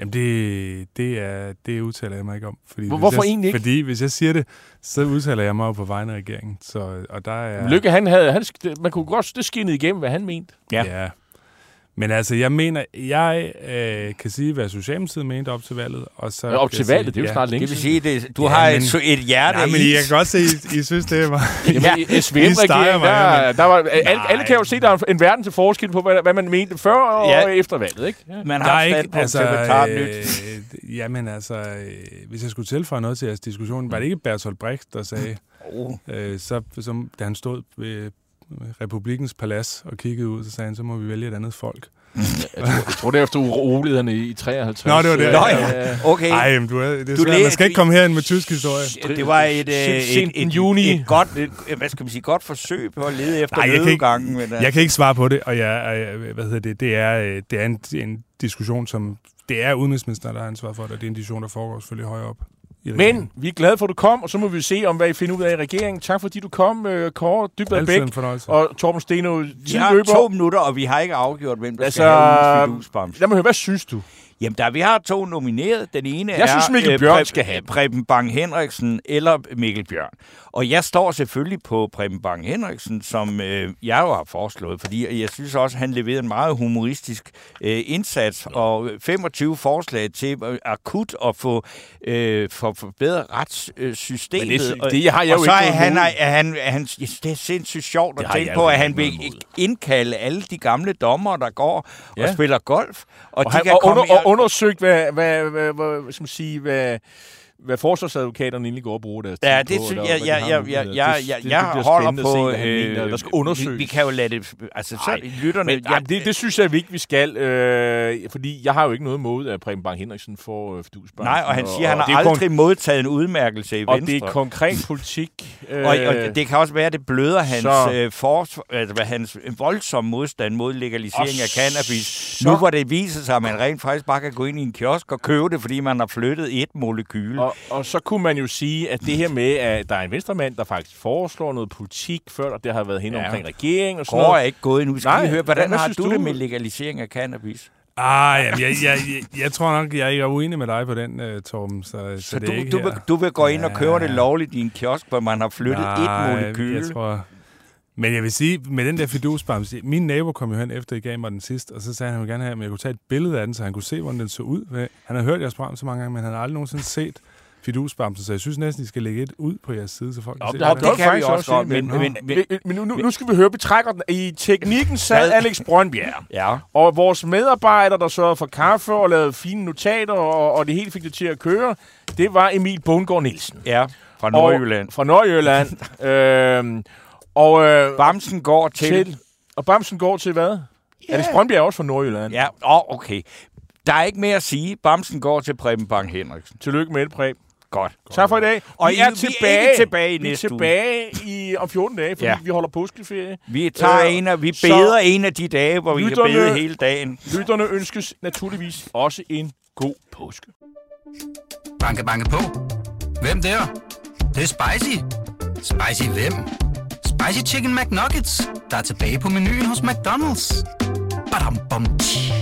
Speaker 7: Jamen, det, det, er, det udtaler jeg mig ikke om. Fordi
Speaker 2: Hvor- hvorfor
Speaker 7: jeg,
Speaker 2: egentlig ikke?
Speaker 7: Fordi hvis jeg siger det, så udtaler jeg mig jo på vegne af regeringen. Så, og der er.
Speaker 2: Lykke, han havde, han, man kunne godt det skinnede igennem, hvad han mente.
Speaker 1: Ja.
Speaker 7: Ja. Men altså, jeg mener, jeg øh, kan sige, hvad Socialdemokratiet mente op til valget. Og så
Speaker 2: Ja, op til valget, det er jo snart længe
Speaker 1: Det vil sige, det, du
Speaker 7: Ja,
Speaker 1: har
Speaker 7: men-
Speaker 1: et, så- et hjerte
Speaker 7: Nej, men I kan godt se, I, I synes, det var...
Speaker 1: Ja.
Speaker 2: i
Speaker 7: I steger
Speaker 2: SVM-regeringen,
Speaker 7: mig,
Speaker 2: der, der var, alle,
Speaker 7: Nej.
Speaker 2: alle kan jo se, der er en verden til forskel på, hvad, hvad man mente før og
Speaker 1: Ja.
Speaker 2: efter valget, ikke? Ja.
Speaker 1: Man
Speaker 7: Der
Speaker 1: har
Speaker 7: er
Speaker 1: et
Speaker 7: ikke, altså,
Speaker 1: til et nyt.
Speaker 7: øh, jamen altså, øh, hvis jeg skulle tilføje noget til jeres diskussion, var det ikke Bertolt Brecht, der sagde,
Speaker 1: Oh.
Speaker 7: øh, så, som, da han stod ved Republikens Palads og kiggede ud, så sagde han, så må vi vælge et andet folk.
Speaker 2: Jeg, tror, jeg tror, det er efter urolighederne i 53.
Speaker 7: Nå, det var det.
Speaker 1: Nå
Speaker 7: Ja.
Speaker 1: okay.
Speaker 7: Ej, men du er, det er
Speaker 1: Du
Speaker 7: svært. Man skal ikke komme herind med tysk historie.
Speaker 1: Det var et, øh, et, et, et,
Speaker 2: juni.
Speaker 1: et, godt, et, hvad skal man sige, godt forsøg på at lede efter
Speaker 7: Nej, jeg kan ikke-
Speaker 1: nødgangen. Men, øh,
Speaker 7: Jeg kan ikke svare på det, og jeg, øh, hvad hedder det, det er, øh, det er en, en diskussion, som det er udenrigsministeren, der har ansvar for det, og det er en diskussion, der foregår selvfølgelig højere op.
Speaker 2: Men vi er glade for, at du kom, og så må vi se, om hvad I finder ud af i regeringen. Tak fordi du kom, øh, Kåre Dybvad Bæk og Torben Steno.
Speaker 1: vi
Speaker 2: Tiden
Speaker 1: har
Speaker 2: løber.
Speaker 1: to minutter, og vi har ikke afgjort, hvem der
Speaker 2: Altså,
Speaker 1: skal have ugens.
Speaker 2: Lad mig høre, hvad synes du?
Speaker 1: Jamen, der, vi har to nomineret. Den ene
Speaker 2: Jeg
Speaker 1: er
Speaker 2: synes, Mikkel
Speaker 1: øh,
Speaker 2: Bjørn
Speaker 1: Preben-
Speaker 2: skal have.
Speaker 1: Preben Bang Henriksen eller Mikkel Bjørn. Og jeg står selvfølgelig på Preben Bang Henriksen, som øh, jeg jo har foreslået, fordi jeg synes også, at han leverede en meget humoristisk øh, indsats, og 25 forslag til øh, akut at få øh, for forbedret retssystemet.
Speaker 2: Men det- det har jeg
Speaker 1: og
Speaker 2: jo
Speaker 1: så
Speaker 2: ikke
Speaker 1: er han, er han, er han, det er sindssygt sjovt at tænke på, at han vil indkalde alle de gamle dommer, der går
Speaker 2: Ja.
Speaker 1: og spiller golf. Og,
Speaker 2: Og,
Speaker 1: de
Speaker 2: han,
Speaker 1: kan
Speaker 2: og,
Speaker 1: komme
Speaker 2: under, og undersøgt, hvad, hvad, hvad, hvad, hvad, skal man sige, hvad, hvad forsvarsadvokaterne egentlig går og bruger deres
Speaker 1: Ja,
Speaker 2: tid
Speaker 1: det
Speaker 2: på,
Speaker 1: synes jeg, jeg, jeg, jeg,
Speaker 2: Det-
Speaker 1: jeg, jeg,
Speaker 2: det
Speaker 1: holder
Speaker 2: se,
Speaker 1: på...
Speaker 2: hvad han mener, der skal undersøges.
Speaker 1: Vi, vi kan jo lade det... Altså, så
Speaker 2: Nej,
Speaker 1: lytterne...
Speaker 2: Men, ja, det, det synes jeg vi ikke, vi skal, øh, fordi jeg har jo ikke noget imod, at Preben Bang Henriksen får øh, fidusbanken.
Speaker 1: Nej, og han siger, at han har aldrig modtaget en udmærkelse i
Speaker 2: kon- Og
Speaker 1: Venstre.
Speaker 2: det er konkret politik. Øh,
Speaker 1: Og, og det kan også være, at det bløder hans,
Speaker 2: så-
Speaker 1: øh, for, altså, hans voldsomme modstand mod legalisering
Speaker 2: Og
Speaker 1: af cannabis.
Speaker 2: så-
Speaker 1: Nu hvor det viser sig, at man rent faktisk bare kan gå ind i en kiosk og købe det, fordi man har flyttet et molekyle.
Speaker 2: Og, og så kunne man jo sige, at det her med, at der er en venstremand, der faktisk foreslår noget politik, før det har været hen
Speaker 1: Ja.
Speaker 2: omkring regeringen og sådan
Speaker 1: Går
Speaker 2: noget.
Speaker 1: er ikke gået endnu. Skal
Speaker 2: Nej,
Speaker 1: høre, hvordan har du,
Speaker 2: du?
Speaker 1: det med legalisering af cannabis?
Speaker 7: Ah, jamen, jeg, jeg, jeg, jeg tror nok, jeg er uenig med dig på den, uh, Torben. Så, så,
Speaker 1: Så
Speaker 7: det er
Speaker 1: du,
Speaker 7: ikke
Speaker 1: du, vil, du vil gå ind og købe
Speaker 7: Ja.
Speaker 1: det lovligt i en kiosk, hvor man har flyttet
Speaker 7: Nej,
Speaker 1: et molekyle?
Speaker 7: Jeg tror, men jeg vil sige, med den der fidusbams, min nabo kom jo hen efter, I gav mig den sidst, og så sagde han, at han ville gerne have, at jeg kunne tage et billede af den, så han kunne se, hvordan den så ud. Han har hørt jeres program så mange gange, men han har aldrig nogensinde set fidusbamsen, så jeg synes næsten, I skal lægge et ud på jeres side, så folk kan
Speaker 2: Nå,
Speaker 7: se,
Speaker 2: det,
Speaker 7: hvordan
Speaker 1: det
Speaker 2: det
Speaker 1: kan vi også
Speaker 2: også
Speaker 1: godt,
Speaker 2: men,
Speaker 1: men-
Speaker 2: men,
Speaker 1: men-
Speaker 2: men, nu, nu, nu skal vi høre, vi trækker den. I teknikken sad? Alex Brøndbjerg.
Speaker 1: Ja.
Speaker 2: Og vores medarbejdere, der sørgede for kaffe og lavede fine notater, og, og det hele fik det til at køre, det var Emil Bundgaard Nielsen.
Speaker 1: Ja, fra Nordjylland.
Speaker 2: Og, fra Nordjylland. øhm, og, øh,
Speaker 1: Bamsen går til...
Speaker 2: til, og Bamsen går til hvad? Yeah. Alex Brøndbjerg er også fra Nordjylland.
Speaker 1: Ja, åh, okay. Der er ikke mere at sige. Bamsen går til Preben Bang Henriksen.
Speaker 2: Tillykke med det, Præb.
Speaker 1: Godt.
Speaker 2: Tak for i dag.
Speaker 1: Og
Speaker 2: vi
Speaker 1: I-
Speaker 2: er
Speaker 1: vi er
Speaker 2: tilbage,
Speaker 1: ikke tilbage i
Speaker 2: vi er
Speaker 1: næste uge.
Speaker 2: tilbage i, om 14 dage, fordi
Speaker 1: Ja.
Speaker 2: vi holder påskeferie.
Speaker 1: Vi tager
Speaker 2: Øh,
Speaker 1: en af, vi beder en af de dage, hvor vi kan bede hele dagen.
Speaker 2: Lytterne ønskes naturligvis også en god påske.
Speaker 4: Banke, banke på. Hvem der? Det, det er spicy. Spicy hvem? Spicy Chicken McNuggets, der er tilbage på menuen hos McDonald's. Badum, bom, tji.